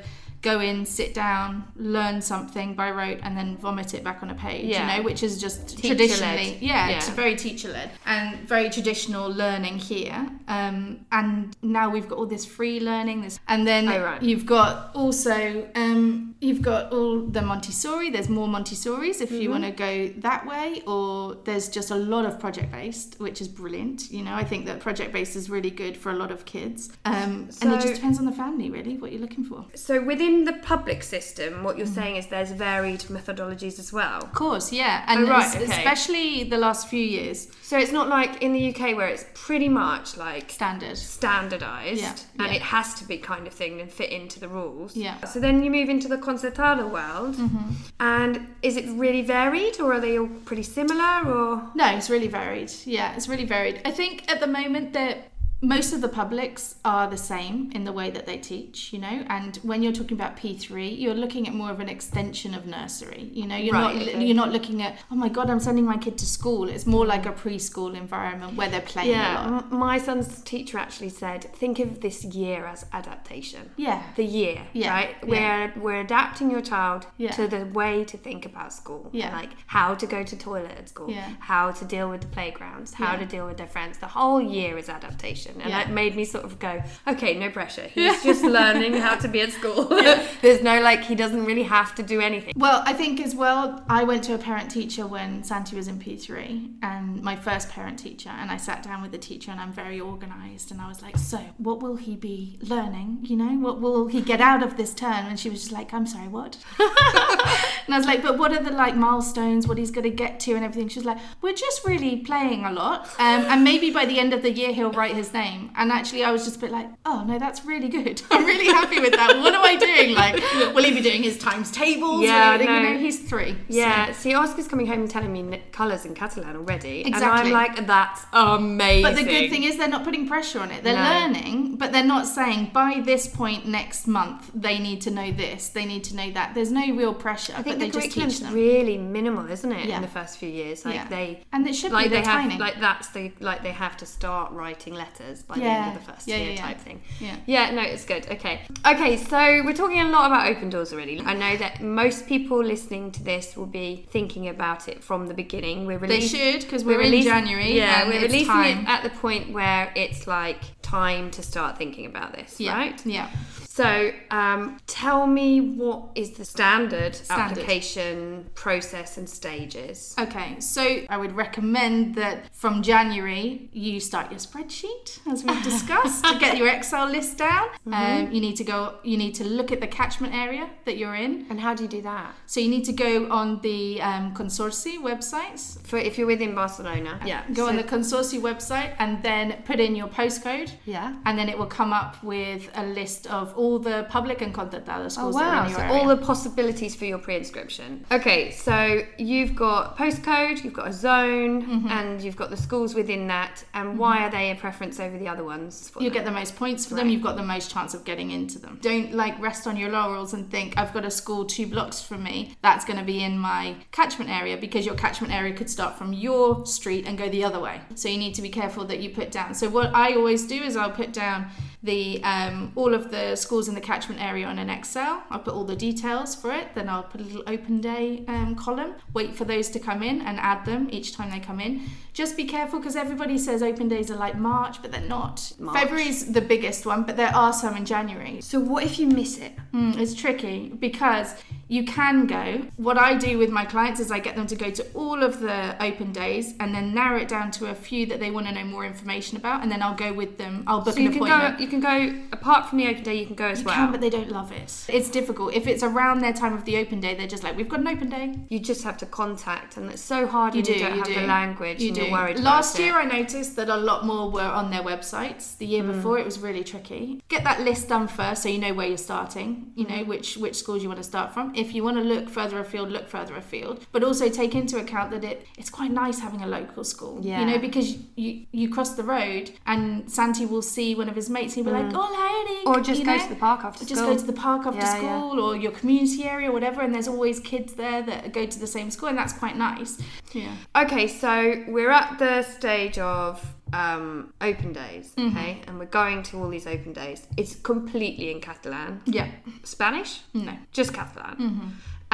S2: go in, sit down, learn something by rote, and then vomit it back on a page.
S1: Yeah.
S2: You know, which is just
S1: Teacher-led.
S2: traditionally, yeah,
S1: Yeah.
S2: it's very teacher led and very traditional learning here. Um, and now we've got all this free learning, this, and then
S1: Oh, right.
S2: you've got also um, you've got all the Montessori. There's more Montessoris if
S1: Mm-hmm.
S2: you want to go that way, or there's just a lot of project based, which is brilliant. You know, I think that project based is really good for a lot of kids, um, and it just depends on the family really what you're looking for.
S1: So within the public system, what you're
S2: Mm-hmm.
S1: saying is there's varied methodologies as well.
S2: Of course, yeah, and
S1: Oh, right, okay.
S2: especially the last few years,
S1: So it's not like in the UK where it's pretty much like
S2: standard.
S1: standardized
S2: Yeah,
S1: and
S2: yeah.
S1: it has to be kind of thing and fit into the rules.
S2: Yeah.
S1: So then you move into the concertada world
S2: Mm-hmm.
S1: and is it really varied or are they all pretty similar or
S2: No, it's really varied. Yeah, it's really varied. I think at the moment that most of the publics are the same in the way that they teach, you know. And when you're talking about P3, you're looking at more of an extension of nursery. You know, you're
S1: Right,
S2: not
S1: okay.
S2: you're not looking at oh my god, I'm sending my kid to school. It's more like a preschool environment where they're playing a
S1: yeah my son's teacher actually said think of this year as adaptation
S2: Yeah.
S1: the year
S2: Yeah,
S1: right
S2: yeah.
S1: we're we're adapting your child
S2: Yeah.
S1: to the way to think about school
S2: Yeah.
S1: like how to go to toilet at school
S2: Yeah.
S1: how to deal with the playgrounds how
S2: Yeah.
S1: to deal with their friends the whole year is adaptation and
S2: Yeah.
S1: it made me sort of go, okay, no pressure. He's just learning how to be at school. There's no like he doesn't really have to do anything.
S2: Well, I think as well, I went to a parent teacher when Santi was in P3 and my first parent teacher, and I sat down with the teacher and I'm very organised. And I was like, So, what will he be learning? You know, what will he get out of this term? And she was just like, I'm sorry, what? and I was like, But what are the like milestones, what he's going to get to and everything? She was like, We're just really playing a lot. Um, and maybe by the end of the year, he'll write his name. And actually, I was just a bit like, Oh, no, that's really good. I'm really happy with that. What am I doing? Like, will he be doing his times tables?
S1: Yeah, no.
S2: you know, he's three. so-
S1: Yeah, see, Oscar's coming home and telling me colours in Catalan already,
S2: Exactly.
S1: and I'm like, that's amazing.
S2: But the good thing is they're not putting pressure on it. They're
S1: No.
S2: learning, but they're not saying by this point next month they need to know this, they need to know that. There's no real pressure,
S1: I think
S2: but they
S1: the
S2: just teach
S1: curriculum's really minimal, isn't it?
S2: Yeah.
S1: In the first few years, like
S2: Yeah.
S1: they
S2: and it should
S1: like
S2: be.
S1: they have
S2: tiny.
S1: like that's the like they have to start writing letters by the
S2: Yeah.
S1: end of the first
S2: Yeah,
S1: year
S2: yeah, yeah.
S1: type thing.
S2: yeah.
S1: Yeah, no, it's good. Okay. Okay, so we're talking a lot about open doors already. I know that most people listening to this will be thinking about it from the beginning. We're releasing, They
S2: should because we're, in
S1: releasing-
S2: January.
S1: Yeah,
S2: and
S1: we're releasing
S2: time.
S1: it at the point where it's like time to start thinking about this, right?
S2: Yeah.
S1: So, um, tell me what is the standard,
S2: Standard.
S1: application process and stages?
S2: Okay, so I would recommend that from January you start your spreadsheet, as we've discussed, to get your Excel list down.
S1: Mm-hmm.
S2: Um, you need to go. You need to look at the catchment area that you're in.
S1: And how do you do that?
S2: So you need to go on the um, Consorci websites.
S1: For if you're within Barcelona, yeah,
S2: Go on the Consorci website and then put in your postcode.
S1: yeah.
S2: And then it will come up with a list of all the public and concertadas
S1: Oh
S2: schools that are
S1: wow!
S2: in
S1: So all the possibilities for your pre-inscription. Okay, so you've got postcode, you've got a zone,
S2: Mm-hmm.
S1: and you've got the schools within that. And why are they a preference over the other ones? For
S2: you
S1: them?
S2: get the most points for them, you've got the most chance of getting into them. Don't like rest on your laurels and think I've got a school two blocks from me that's going to be in my catchment area because your catchment area could start from your street and go the other way. So you need to be careful that you put down. So what I always do is I'll put down the um, all of the schools in the catchment area on an Excel. I'll put all the details for it. Then I'll put a little open day um, column. Wait for those to come in and add them each time they come in. Just be careful because everybody says open days are like March, but they're not.
S1: March.
S2: February's the biggest one, but there are some in January.
S1: So what if you miss it?
S2: Mm, it's tricky because you can go. What I do with my clients is I get them to go to all of the open days and then narrow it down to a few that they want to know more information about, and then I'll go with them. I'll book
S1: So you
S2: an
S1: can
S2: appointment.
S1: go. You can go apart from the open day. You can go as
S2: You
S1: well.
S2: can, but they don't love it. It's difficult. If it's around their time of the open day, they're just like, "We've got an open day."
S1: you just have to contact, and it's so hard
S2: You
S1: when
S2: do.
S1: you don't
S2: you
S1: have
S2: do.
S1: the language
S2: You
S1: and
S2: do.
S1: you're worried.
S2: Last year,
S1: it.
S2: I noticed that a lot more were on their websites. The year hmm. before, it was really tricky. Get that list done first, so you know where you're starting. You know hmm. which which schools you want to start from. If you want to look further afield, look further afield. But also take into account that it it's quite nice having a local school.
S1: Yeah.
S2: You know because you you cross the road and Santi will see one of his mates. He'll be like, hmm. "Oh, Heidi,"
S1: or just
S2: you
S1: go
S2: know?
S1: To the park after
S2: just
S1: school.
S2: go to the park after
S1: Yeah, yeah.
S2: school or your community area or whatever and there's always kids there that go to the same school and that's quite nice yeah
S1: Okay, so we're at the stage of um, open days,
S2: Mm-hmm.
S1: okay, and we're going to all these open days. It's completely in Catalan.
S2: yeah
S1: Spanish?
S2: no
S1: Just Catalan.
S2: Mm-hmm.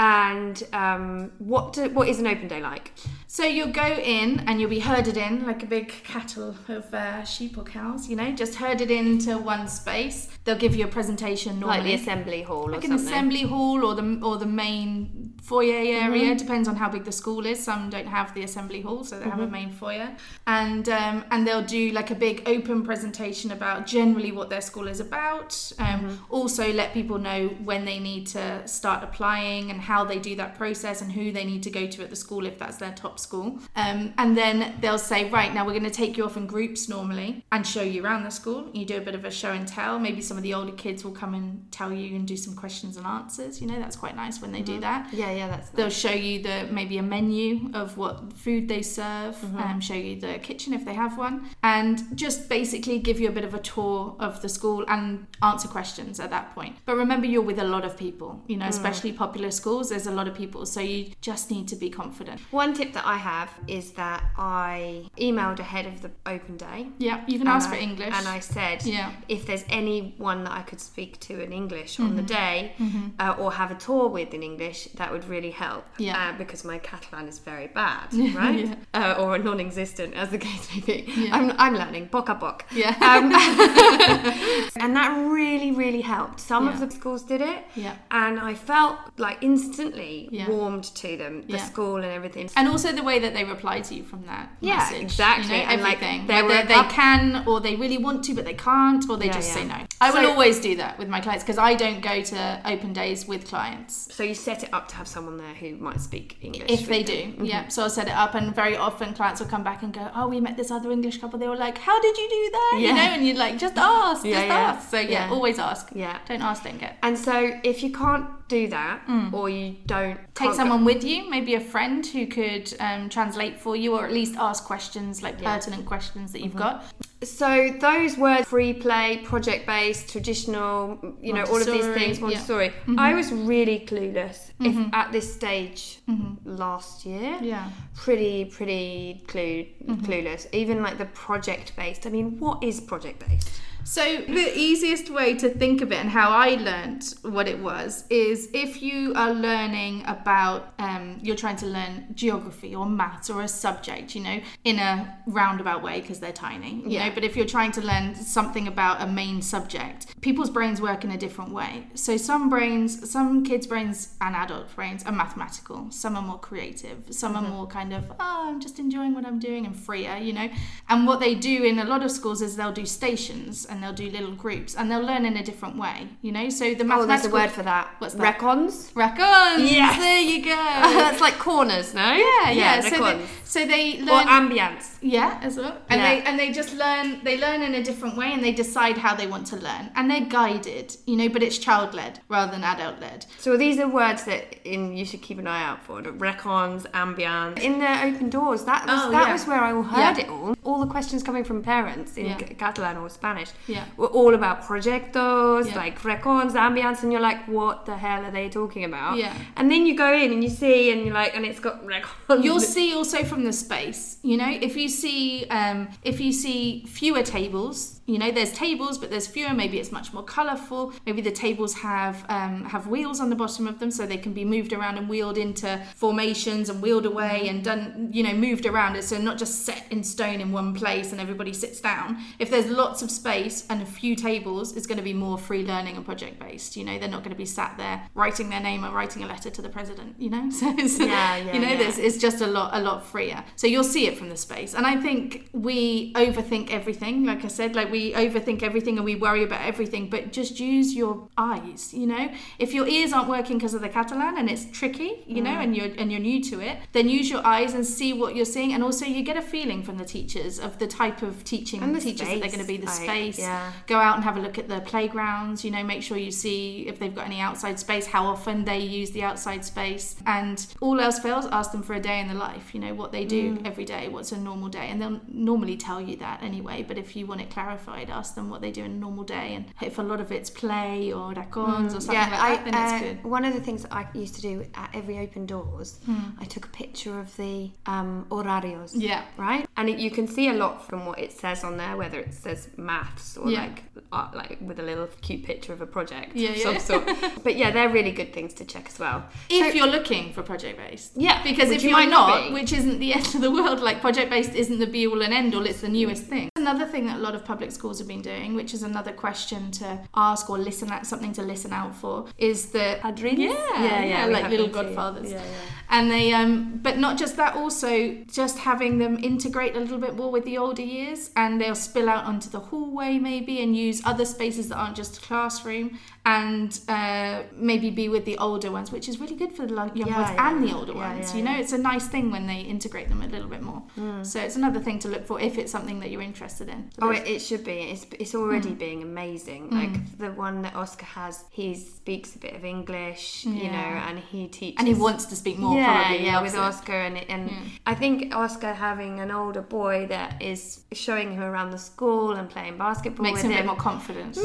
S1: And um, what do, what is an open day like?
S2: So you'll go in and you'll be herded in like a big cattle of uh, sheep or cows, you know, just herded into one space. They'll give you a presentation normally.
S1: Like the assembly hall or
S2: like an
S1: something?
S2: assembly hall or the or the main foyer area
S1: Mm-hmm.
S2: depends on how big the school is some don't have the assembly hall so they have a
S1: Mm-hmm.
S2: main foyer and um, and they'll do like a big open presentation about generally what their school is about um,
S1: Mm-hmm.
S2: also let people know when they need to start applying and how they do that process and who they need to go to at the school if that's their top school. Um, and then they'll say right now we're going to take you off in groups normally and show you around the school. You do a bit of a show and tell. Maybe some of the older kids will come and tell you and do some questions and answers. You know that's quite nice when they do that.
S1: Yeah, yeah, that's
S2: They'll show you the maybe a menu of what food they serve, um, show you the kitchen if they have one, and just basically give you a bit of a tour of the school and answer questions at that point. But remember, you're with a lot of people, you know, especially popular schools. There's a lot of people, so you just need to be confident.
S1: One tip that I have is that I emailed ahead of the open day.
S2: Yeah, you can ask
S1: I-
S2: for English.
S1: And I said,
S2: Yeah.
S1: if there's anyone that I could speak to in English on
S2: Mm-hmm.
S1: the day uh, or have a tour with in English, that would really help.
S2: Yeah.
S1: Uh, because my Catalan is very bad, right?
S2: Yeah.
S1: Uh, or non-existent, as the case may be.
S2: Yeah.
S1: I'm, I'm learning, poc a poc.
S2: Yeah.
S1: Um, and that really, really helped. Some of the schools did it.
S2: Yeah.
S1: And I felt like instantly
S2: Yeah.
S1: warmed to them, the
S2: Yeah.
S1: school and everything.
S2: And also the way that they reply to you from that
S1: Yeah,
S2: message.
S1: exactly.
S2: You know,
S1: And, like,
S2: everything. Whether they can or they really want to, but they can't, or they
S1: Yeah,
S2: just say no. I will always do that with my clients because I don't go to open days with clients.
S1: So you set it up to have someone there who might speak English.
S2: If they
S1: with
S2: do,
S1: them.
S2: yeah. So I'll set it up, and very often clients will come back and go, "Oh, we met this other English couple. They were like, how did you do that? You know?" And you're like, "Just ask, just ask." So yeah,
S1: Yeah.
S2: always ask.
S1: Yeah.
S2: Don't ask, don't get.
S1: And so if you can't do that, mm. or you don't
S2: Take
S1: can't go-
S2: someone with you, maybe a friend who could um, translate for you, or at least ask questions like
S1: Yeah.
S2: pertinent questions that you've
S1: Mm-hmm.
S2: got.
S1: So those words, free play, project based, traditional, you know, all of these
S2: Montessori,
S1: things,
S2: yeah.
S1: Montessori. Mm-hmm. I was really clueless if mm-hmm. at this stage mm-hmm. last year.
S2: Yeah.
S1: Pretty, pretty clue, clueless. Even like the project based. I mean, what is project based?
S2: So the easiest way to think of it and how I learnt what it was is if you are learning about um, you're trying to learn geography or maths or a subject, you know, in a roundabout way because they're tiny, you
S1: Yeah.
S2: know. But if you're trying to learn something about a main subject, people's brains work in a different way. So some brains, some kids' brains and adult brains are mathematical. Some are more creative. Some are more kind of oh, I'm just enjoying what I'm doing and freer, you know. And what they do in a lot of schools is they'll do stations and they'll do little groups and they'll learn in a different way, you know. So the
S1: Oh,
S2: mathematical
S1: there's a word for that.
S2: What's that?
S1: Racons.
S2: Racons.
S1: Yes.
S2: There you go.
S1: That's like corners, no?
S2: yeah, yeah. So they, so they
S1: or ambience.
S2: Yeah, as well. And
S1: Yeah.
S2: they and they just learn they learn in a different way and they decide how they want to learn. And they're guided, you know, but it's child led rather than adult led.
S1: So these are words that in you should keep an eye out for. Racons, ambience. In the open doors, that was
S2: Oh,
S1: that
S2: yeah.
S1: was where I heard
S2: Yeah.
S1: it all. All the questions coming from parents in
S2: Yeah.
S1: Catalan or Spanish
S2: Yeah.
S1: were all about projectos,
S2: Yeah.
S1: like racons, ambience, and you're like, what the hell are they talking about?
S2: Yeah.
S1: And then you go in and you see, and you're like, and it's got racons.
S2: You'll see also from the space, you know, if you see um, if you see fewer tables, you know, there's tables, but there's fewer. Maybe it's much more colourful. Maybe the tables have um, have wheels on the bottom of them, so they can be moved around and wheeled into formations and wheeled away and done, you know, moved around. So not just set in stone in one place and everybody sits down. If there's lots of space and a few tables, it's going to be more free learning and project based. You know, they're not going to be sat there writing their name or writing a letter to the president. You know, so it's,
S1: Yeah, yeah,
S2: you know,
S1: yeah.
S2: there's it's just a lot a lot freer so you'll see it from the space and i think we overthink everything like i said like we overthink everything and we worry about everything but just use your eyes you know if your ears aren't working because of the catalan and it's tricky you know and you're and you're new to it then use your eyes and see what you're seeing and also you get a feeling from the teachers of the type of teaching
S1: And the
S2: teachers that they're going to be the
S1: space, like,
S2: space
S1: yeah.
S2: go out and have a look at the playgrounds you know make sure you see if they've got any outside space how often they use the outside space and all else fails ask them for a day in the life you know what they do
S1: Mm.
S2: every day what's a normal day and they'll normally tell you that anyway but if you want it clarified ask them what they do in a normal day and if a lot of it's play or racons or something like that then it's
S1: uh,
S2: good
S1: One of the things that I used to do at every open doors, I took a picture of the um, horarios.
S2: Yeah
S1: Right, and it, you can see a lot from what it says on there, whether it says maths or
S2: Yeah.
S1: like art, like with a little cute picture of a project
S2: Yeah,
S1: of
S2: yeah.
S1: some sort. but yeah, they're really good things to check as well.
S2: if
S1: So-
S2: you're looking for project based
S1: Yeah,
S2: because if
S1: you
S2: you're
S1: might not be.
S2: which isn't the end of the world like project based isn't the be all and end all it's the newest thing another thing that a lot of public schools have been doing which is another question to ask or listen at something to listen out for is that
S1: Padrins?
S2: yeah
S1: Yeah, yeah, we
S2: like little godfathers
S1: Yeah, yeah.
S2: and they um but not just that also just having them integrate a little bit more with the older years and they'll spill out onto the hallway maybe and use other spaces that aren't just a classroom and uh, maybe be with the older ones which is really good for the young
S1: Yeah,
S2: ones
S1: yeah.
S2: and the older
S1: Yeah,
S2: ones you know it's a nice thing when they integrate them a little bit more mm. so it's another thing to look for if it's something that you're interested in
S1: Oh, it, it should be. It's, it's already mm. being amazing. Mm. Like the one that Oscar has, he speaks a bit of English, you know, and he teaches.
S2: and he wants to speak more
S1: yeah,
S2: probably
S1: yeah, with
S2: it.
S1: Oscar, and it, and. I think Oscar having an older boy that is showing him around the school and playing basketball
S2: makes
S1: with
S2: him a bit more confident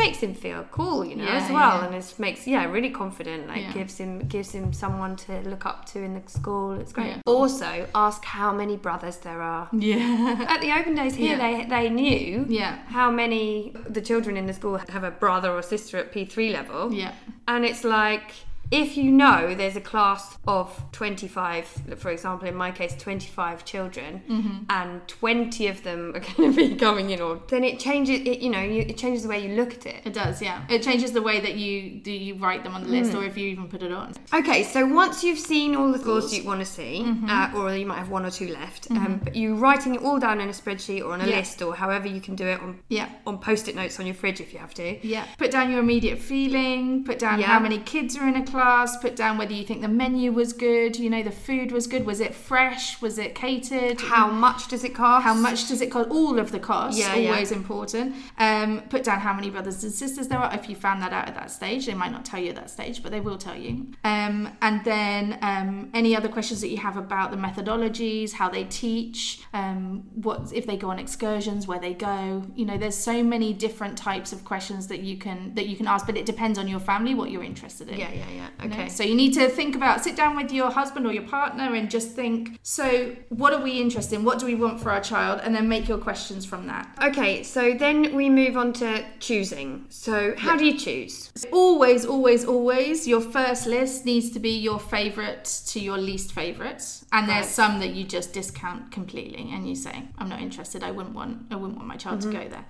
S1: makes him feel cool, you know,
S2: Yeah,
S1: as well,
S2: yeah.
S1: and it makes yeah really confident. Like
S2: Yeah.
S1: gives him gives him someone to look up to in the school. It's great. Also, ask how many brothers there are.
S2: yeah
S1: At the open days here, they they knew
S2: yeah
S1: how many the children in the school have a brother or sister at P3 level.
S2: yeah
S1: And it's like, if you know there's a class of 25, for example, in my case, 25 children,
S2: Mm-hmm.
S1: and 20 of them are going to be coming in, or then it changes. It, you know, you, it changes the way you look at it.
S2: It does, yeah. It changes the way that you do you write them on the list
S1: Mm.
S2: or if you even put it on.
S1: Okay, so once you've seen all the scores you want to see,
S2: Mm-hmm.
S1: uh, or you might have one or two left, um, but you writing it all down in a spreadsheet or on a
S2: Yeah.
S1: list or however you can do it on
S2: Yeah.
S1: on post-it notes on your fridge if you have to.
S2: Yeah. Put down your immediate feeling, put down
S1: Yeah.
S2: how many kids are in a class, put down whether you think the menu was good, you know, the food was good, was it fresh, was it catered?
S1: How much does it cost?
S2: How much does it cost? All of the costs,
S1: Yeah, yeah.
S2: always important. Um, put down how many brothers and sisters there are. If you found that out at that stage, they might not tell you at that stage, but they will tell you. Um, and then um, any other questions that you have about the methodologies, how they teach, um, what if they go on excursions, where they go. You know, there's so many different types of questions that you can that you can ask, but it depends on your family what you're interested in.
S1: Yeah, yeah, yeah.
S2: Know?
S1: Okay.
S2: So you need to think about, sit down with your husband or your partner and just think, so what are we interested in? What do we want for our child? And then make your questions from that.
S1: Okay, so then we move on to choosing. So how do you choose?
S2: Always, always, always, your first list needs to be your favourite to your least favourite. And there's
S1: Right.
S2: some that you just discount completely and you say, I'm not interested, I wouldn't want I wouldn't want my child
S1: Mm-hmm.
S2: to go there.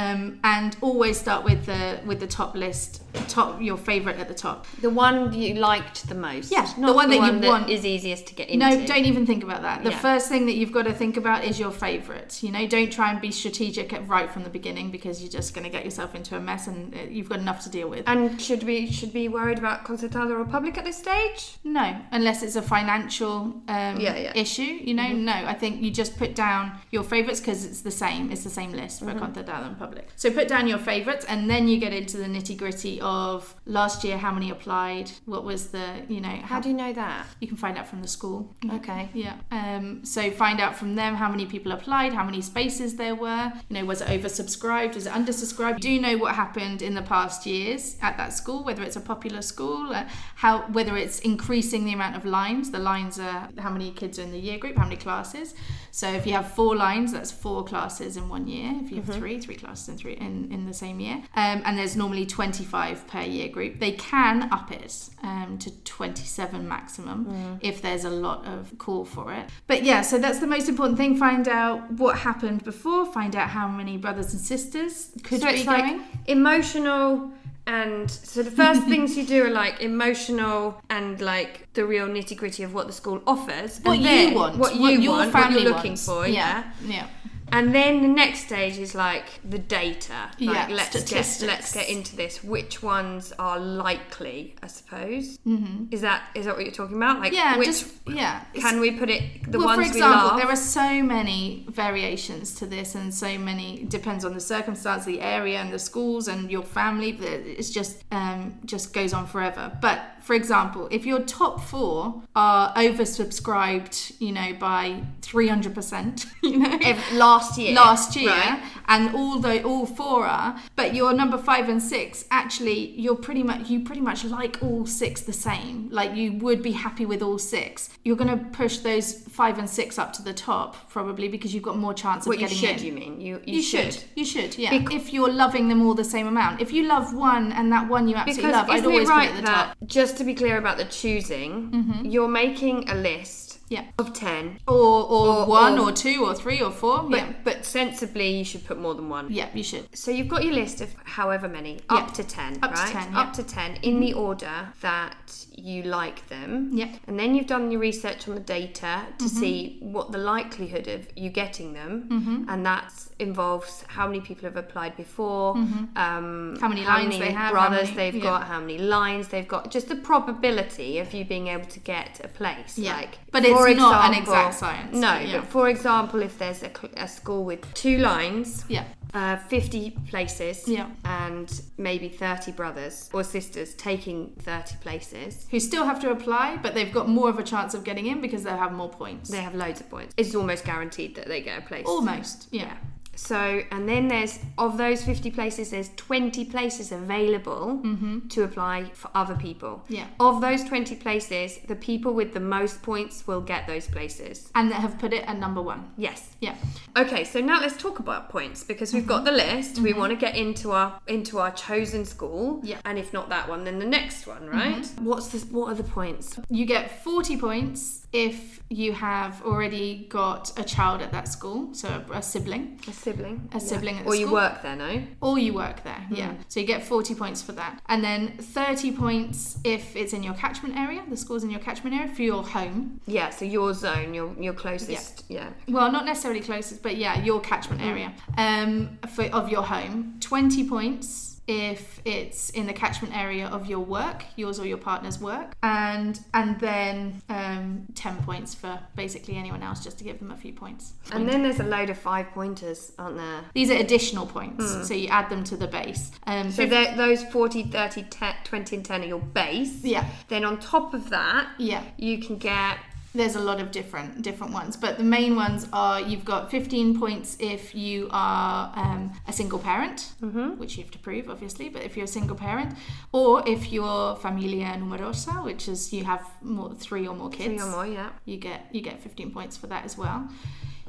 S2: Um, and always start with the with the top list, top your favourite at the top.
S1: The one you liked the most.
S2: Yeah, the one that you want.
S1: is easiest to get into.
S2: No, don't even think about that. The
S1: Yeah.
S2: first thing that you've got to think about is your favourite. You know, don't try and be strategic at, right from the beginning because you're just going to get yourself into a mess and uh, you've got enough to deal with.
S1: And should we should be worried about Concertada or Public at this stage?
S2: No, unless it's a financial um,
S1: Yeah, yeah.
S2: issue. You know, no. I think you just put down your favourites because it's the same. It's the same list for Concertada and Public. So put down your favourites, and then you get into the nitty gritty of last year how many applied, what was the you know
S1: How do you know that?
S2: you can find out from the school.
S1: Okay.
S2: Yeah. Um, so find out from them how many people applied, how many spaces there were. You know, was it oversubscribed? Was it undersubscribed? Do you know what happened in the past years at that school? Whether it's a popular school, uh, how whether it's increasing the amount of lines. The lines are how many kids are in the year group, how many classes. So if you have four lines, that's four classes in one year. If you have three, three classes in three in, in the same year. Um, and there's normally 25 per year group. They can up it um, to 27 maximum if there's a lot of call for it. But yeah, so that's the most important thing. Find out what happened before. Find out how many brothers and sisters could
S1: so
S2: be
S1: it's
S2: going.
S1: like emotional and so the first things you do are like emotional and like the real nitty gritty of what the school offers.
S2: what you want,
S1: what you
S2: your
S1: want, what you're looking
S2: wants.
S1: for, yeah.
S2: yeah.
S1: And then the next stage is like the data. Like
S2: Yeah,
S1: let's get let's get into this. Which ones are likely? I suppose. Mm-hmm. Is that is that what you're talking about? Like
S2: Yeah,
S1: which
S2: just yeah.
S1: can we put it? The
S2: well,
S1: ones
S2: for example,
S1: we love.
S2: there are so many variations to this, and so many depends on the circumstance, the area, and the schools, and your family. It's just um, just goes on forever. But for example, if your top four are oversubscribed, you know, by three hundred percent, you know,
S1: Ev- last year.
S2: last year
S1: Right.
S2: and all the all four are but your number five and six actually you're pretty much you pretty much like all six the same like you would be happy with all six you're going to push those five and six up to the top probably because you've got more chance of
S1: you
S2: getting
S1: should?
S2: in
S1: You mean you? You,
S2: you should. You should, yeah.
S1: Bec-
S2: if you're loving them all the same amount. If you love one and that one you absolutely
S1: Because
S2: love, I'd always
S1: right
S2: put it at the top. Mm-hmm.
S1: Just to be clear about the choosing, mm-hmm. you're making a list
S2: Yeah.
S1: of ten,
S2: Or, or,
S1: Or-
S2: one,
S1: or-
S2: or, two, or three, or four.
S1: but
S2: yeah.
S1: but sensibly you should put more than one.
S2: Yeah, you should.
S1: So you've got your list of however many,
S2: Yeah.
S1: up to ten,
S2: Up to
S1: right?
S2: 10,
S1: Up
S2: yeah. Mm-hmm.
S1: to ten in the order that you like them.
S2: Yeah.
S1: And then you've done your research on the data to
S2: Mm-hmm.
S1: see what the likelihood of you getting them, and that involves how many people have applied before, um,
S2: Mm-hmm. How many lines they have, how
S1: brothers
S2: many-
S1: they've got, how many lines they've got, just the probability of you being able to get a place.
S2: Yeah.
S1: Like,
S2: But it's
S1: for
S2: not an
S1: example-
S2: exact science,
S1: No,
S2: but yeah.
S1: but for example, if there's a, a school with two lines,
S2: Yeah.
S1: uh, 50 places
S2: Yeah.
S1: and maybe 30 brothers or sisters taking 30 places
S2: Who still have to apply, but they've got more of a chance of getting in because they'll have more points.
S1: they have loads of points it's almost guaranteed that they get a place
S2: Almost, yeah.
S1: So, and then there's of those 50 places, there's 20 places available mm-hmm. to apply for other people.
S2: Yeah.
S1: Of those 20 places, the people with the most points will get those places.
S2: And that have put it at number one.
S1: Yes.
S2: Yeah.
S1: Okay, so now let's talk about points because we've got mm-hmm. the list. We mm-hmm. want to get into our into our chosen school.
S2: Yeah.
S1: And if not that one, then the next one, right? Mm-hmm. What's this what are the points?
S2: You get 40 points if you have already got a child at that school, so a, a sibling,
S1: A sibling.
S2: A sibling at the
S1: or you
S2: school.
S1: work there, no?
S2: or you work there. Yeah. Mm. So you get 40 points for that. And then 30 points if it's in your catchment area, the school's in your catchment area for your home.
S1: Yeah, so your zone, your your closest. Yeah.
S2: Well, not necessarily closest, but yeah, your catchment area um, for, of your home. 20 points if it's in the catchment area of your work, yours or your partner's work, and and then um, 10 points for basically anyone else, just to give them a few points.
S1: And then there's a load of five pointers, aren't there?
S2: These are additional points, so you add them to the base. Um,
S1: So they're- those 40, 30, 10, 20 and 10 are your base.
S2: yeah,
S1: Then on top of that,
S2: yeah.
S1: you can get
S2: There's a lot of different different ones, but the main ones are you've got 15 points if you are um, a single parent, which you have to prove, obviously. But if you're a single parent, or if you're familia numerosa, which is you have more three or more kids,
S1: three or more, yeah.
S2: you get you get 15 points for that as well.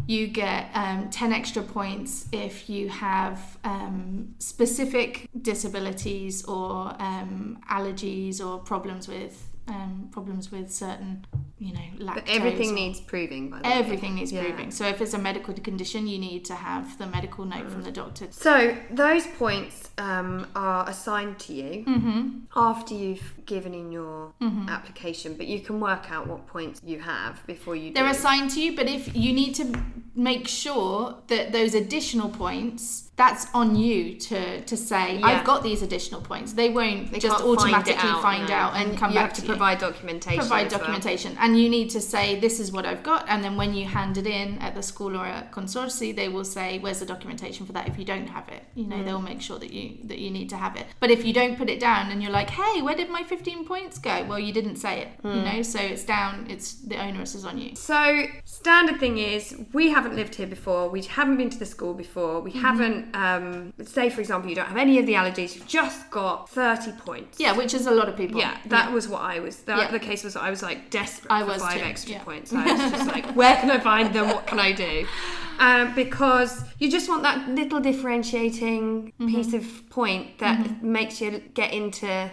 S2: You get um, 10 extra points if you have um, specific disabilities or um, allergies or problems with um, problems with certain, you know, lactose.
S1: But everything needs proving, by the way.
S2: Everything needs
S1: Yeah.
S2: proving. So if it's a medical condition, you need to have the medical note from the doctor.
S1: So those points um, are assigned to you
S2: Mm-hmm.
S1: after you've given in your application, but you can work out what points you have before you
S2: They're
S1: do.
S2: assigned to you, but if you need to make sure that those additional points, that's on you to to say,
S1: Yeah.
S2: I've got these additional points. They won't
S1: They
S2: just
S1: can't find
S2: automatically
S1: out,
S2: find
S1: no.
S2: out and, come
S1: you
S2: back
S1: have to provide documentation.
S2: provide
S1: as well.
S2: documentation and you need to say this is what I've got and then when you hand it in at the school or at consortium they will say where's the documentation for that if you don't have it you know they'll make sure that you that you need to have it but if you don't put it down and you're like hey where did my 15 points go well you didn't say it you know so it's down it's the onus is on you
S1: So standard thing is we haven't lived here before. We haven't been to the school before.
S2: Mm-hmm.
S1: We haven't. Um, say for example, you don't have any of the allergies. You've just got thirty points.
S2: yeah which is a lot of people
S1: Yeah, that was what I was. That,
S2: Yeah.
S1: The case was I was like desperate
S2: I
S1: for
S2: was
S1: five
S2: too,
S1: extra
S2: yeah.
S1: points. I was just like, where can I find them? What can I do? Um, because you just want that little differentiating
S2: Mm-hmm.
S1: piece of point that makes you get into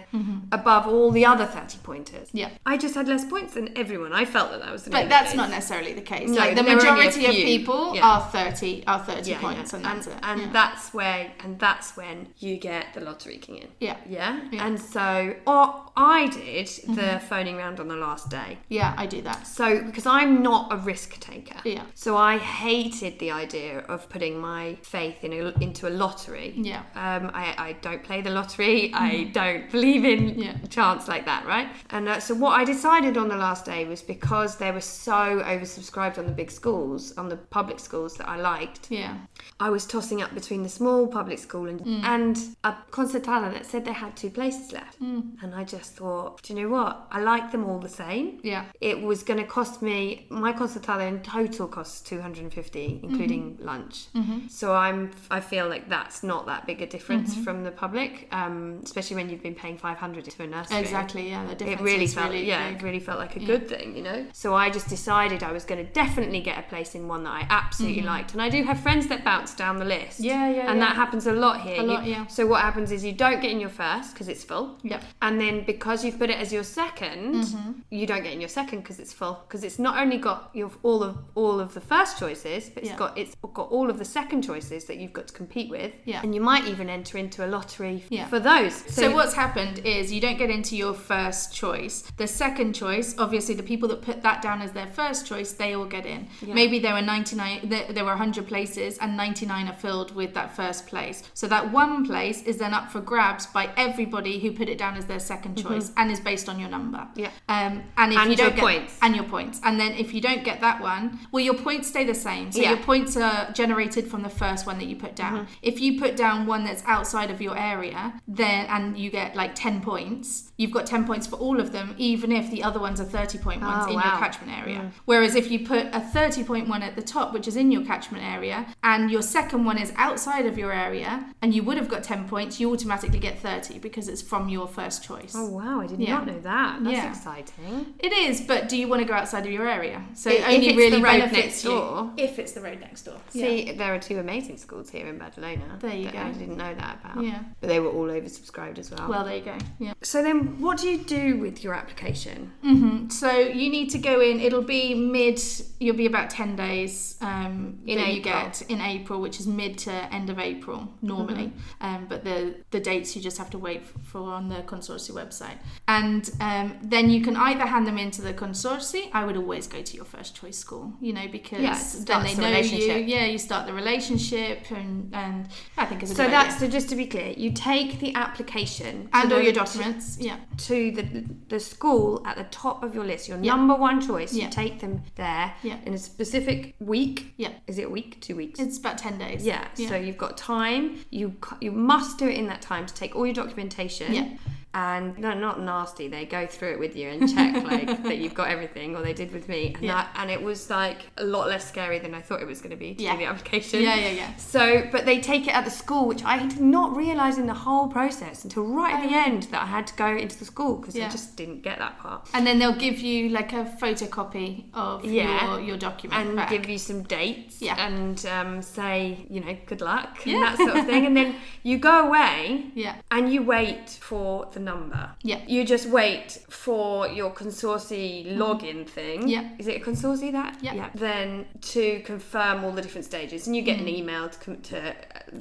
S1: above all the other thirty pointers.
S2: Yeah.
S1: I just had less points than everyone. I felt that that was the
S2: but that's
S1: case.
S2: not necessarily the case.
S1: No,
S2: like the
S1: there were only a
S2: majority of people
S1: Yeah.
S2: are thirty are thirty
S1: Yeah,
S2: points,
S1: yeah.
S2: and that's it.
S1: And that's where, and that's when you get the lottery king in.
S2: yeah,
S1: Yeah. And so, or I did
S2: Mm-hmm.
S1: the phoning round on the last day.
S2: yeah, I do that.
S1: So, because I'm not a risk taker,
S2: Yeah.
S1: so I hated the idea of putting my faith in a, into a lottery.
S2: Yeah.
S1: Um, I, I don't play the lottery. I don't believe in.
S2: Yeah.
S1: chance like that, right? And uh, so, what I decided on the last day was because they were so oversubscribed on the big schools, on the public schools that I liked,
S2: Yeah,
S1: I was tossing up between the small public school and,
S2: Mm.
S1: and a Concertada that said they had two places left.
S2: Mm.
S1: And I just thought, do you know what? I like them all the same.
S2: yeah,
S1: It was going to cost me my Concertada in total costs 250 including
S2: Mm-hmm.
S1: lunch. So I'm I feel like that's not that big a difference
S2: Mm-hmm.
S1: from the public, um, especially when you've been paying 500 to a nursery.
S2: exactly. Yeah, the difference
S1: It really felt,
S2: really
S1: yeah,
S2: big.
S1: it really felt like a good thing, you know. So I just decided I was going to definitely get a place in one that I absolutely liked, and I do have friends that bounce down the list.
S2: Mm-hmm. Yeah, yeah,
S1: and
S2: yeah.
S1: that happens a lot here.
S2: A lot,
S1: You-
S2: yeah.
S1: So what happens is you don't get in your first because it's full.
S2: Yep.
S1: And then because you've put it as your 2nd
S2: Mm-hmm.
S1: you don't get in your second because it's full. Because it's not only got your all of all of the first choices, but it's
S2: Yeah.
S1: got it's got all of the second choices that you've got to compete with.
S2: Yeah.
S1: And you might even enter into a lottery
S2: Yeah.
S1: for those.
S2: So, what's happened is you don't get into your first choice. The second choice, obviously, the people that put that down as their first choice, they all get in. Maybe there were 99, there, were 100 places, and 99 are filled with that first place. So that one place is then up for grabs by everybody who put it down as their 2nd choice, and is based on your number.
S1: Mm-hmm. Yeah.
S2: Um, and if
S1: and
S2: you
S1: your
S2: don't get
S1: points.
S2: and your points. And then if you don't get that one, well, your points stay the same. So
S1: Yeah.
S2: Your points are generated from the first one that you put down.
S1: Mm-hmm.
S2: If you put down one that's outside of your area, then and you get like ten points, you've got ten points for all of them, even if the other ones are thirty point ones
S1: Oh,
S2: in
S1: wow. Mm.
S2: your catchment area. Whereas if you put a thirty point one at the top, which is in your catchment area, and your second one is outside of your area, and you would have got ten points, you automatically get thirty because it's from your first choice.
S1: Oh wow, I did
S2: Yeah.
S1: not know that. That's
S2: Yeah.
S1: exciting.
S2: It is, but do you want to go outside of your area? So
S1: I-
S2: it only
S1: it's
S2: really
S1: the road
S2: benefits
S1: next
S2: you if it's the road next door.
S1: See, there are two amazing schools here in Badalona.
S2: There you
S1: that
S2: go.
S1: I didn't know that about.
S2: Yeah.
S1: But they were all oversubscribed as well.
S2: Well, there you go. Yeah.
S1: so then, what do you do with your application?
S2: hmm So you need to go in. It'll be mid. You'll be about ten days um,
S1: In
S2: that you
S1: April.
S2: get in April, which is mid to end of April normally. Um, but the the dates you just have to wait for on the consortium website, and um, then you can either hand them into the consortium. I would always go to your first choice school, you know, because
S1: Yeah, it
S2: then they
S1: the
S2: know you. Yeah, you start the relationship, and and I think it's a
S1: So
S2: good
S1: that's
S2: idea.
S1: so just to be clear, you take the application to
S2: and all your documents. Yeah.
S1: to the the school at the top of your list, your
S2: Yeah.
S1: number one choice.
S2: Yeah.
S1: You take them there
S2: Yeah.
S1: in a specific week.
S2: Yeah.
S1: Is it a week? Two weeks?
S2: It's about ten days.
S1: yeah. So you've got time. You you must do it in that time to take all your documentation.
S2: Yeah.
S1: And they're not nasty. They go through it with you and check like that you've got everything, or they did with me. And,
S2: Yeah.
S1: that, and it was like a lot less scary than I thought it was going to be to
S2: Yeah.
S1: do the application.
S2: Yeah, yeah, yeah.
S1: So, but they take it at the school, which I did not realise in the whole process until right at the
S2: Oh.
S1: end that I had to go into the school because I just didn't get that part.
S2: And then they'll give you like a photocopy of
S1: Yeah.
S2: your, your document
S1: And
S2: back.
S1: give you some dates
S2: Yeah.
S1: and um, say, you know, good luck and that sort of thing. And then you go away
S2: yeah,
S1: and you wait for the number.
S2: yeah,
S1: You just wait for your consortium login thing.
S2: Mm-hmm. Yeah.
S1: Is it a consortium that?
S2: Yeah.
S1: Then to confirm all the different stages. And you get an email to, to uh,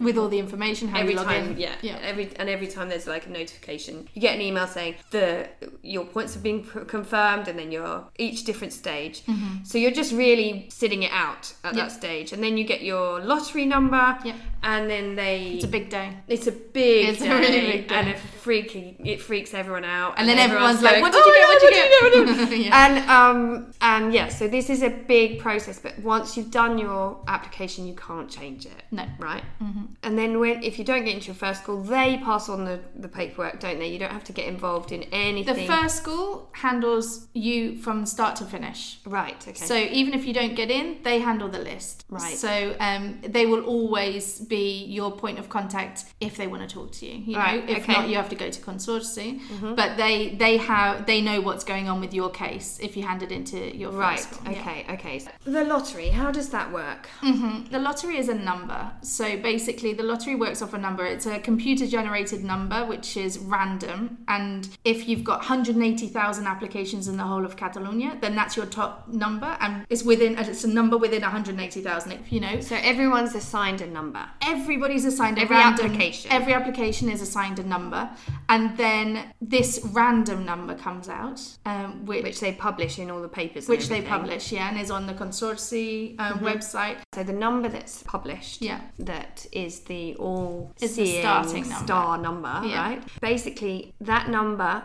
S2: with all the information how
S1: every
S2: you log
S1: time
S2: in.
S1: yeah,
S2: yeah,
S1: every and every time there's like a notification you get an email saying the your points have been confirmed and then you're each different stage so you're just really sitting it out at
S2: Mm-hmm.
S1: That stage and then you get your lottery number
S2: Yeah.
S1: and then they
S2: It's a big day.
S1: it's a big
S2: It's a really big day.
S1: and it freaking it freaks everyone out
S2: And then everyone's like,
S1: going,
S2: "What did you
S1: "Oh
S2: get? What did you
S1: get? What did you get?" And um and yeah so this is a big process but once you've done your application you can't change it
S2: No.
S1: right and then when if you don't get into your first school they pass on the, the paperwork don't they you don't have to get involved in anything.
S2: The first school handles you from start to finish.
S1: right okay
S2: So even if you don't get in, they handle the list.
S1: Right.
S2: So um, they will always be your point of contact if they want to talk to you. You know,
S1: Right,
S2: if
S1: okay. Mm-hmm.
S2: not, you have to go to consortium. But they they have they know what's going on with your case if you hand it into your
S1: right
S2: school. Yeah.
S1: okay okay So the lottery how does that work
S2: Mhm. The lottery is a number. So basically, the lottery works off a number. It's a computer generated number, which is random. And if you've got 180,000 applications in the whole of Catalonia, then that's your top number. And it's within, it's a number within 180,000, if you know.
S1: so everyone's assigned a number
S2: Everybody's assigned a
S1: Every
S2: random,
S1: application.
S2: Every application is assigned a number, and then this random number comes out, um, which
S1: which they publish in all the papers
S2: which they publish, yeah, and is on the consortium um, website.
S1: So the number that's published,
S2: Yeah.
S1: that is the all seeing
S2: starting number.
S1: star number,
S2: Yeah. Mm-hmm.
S1: right? Basically, that number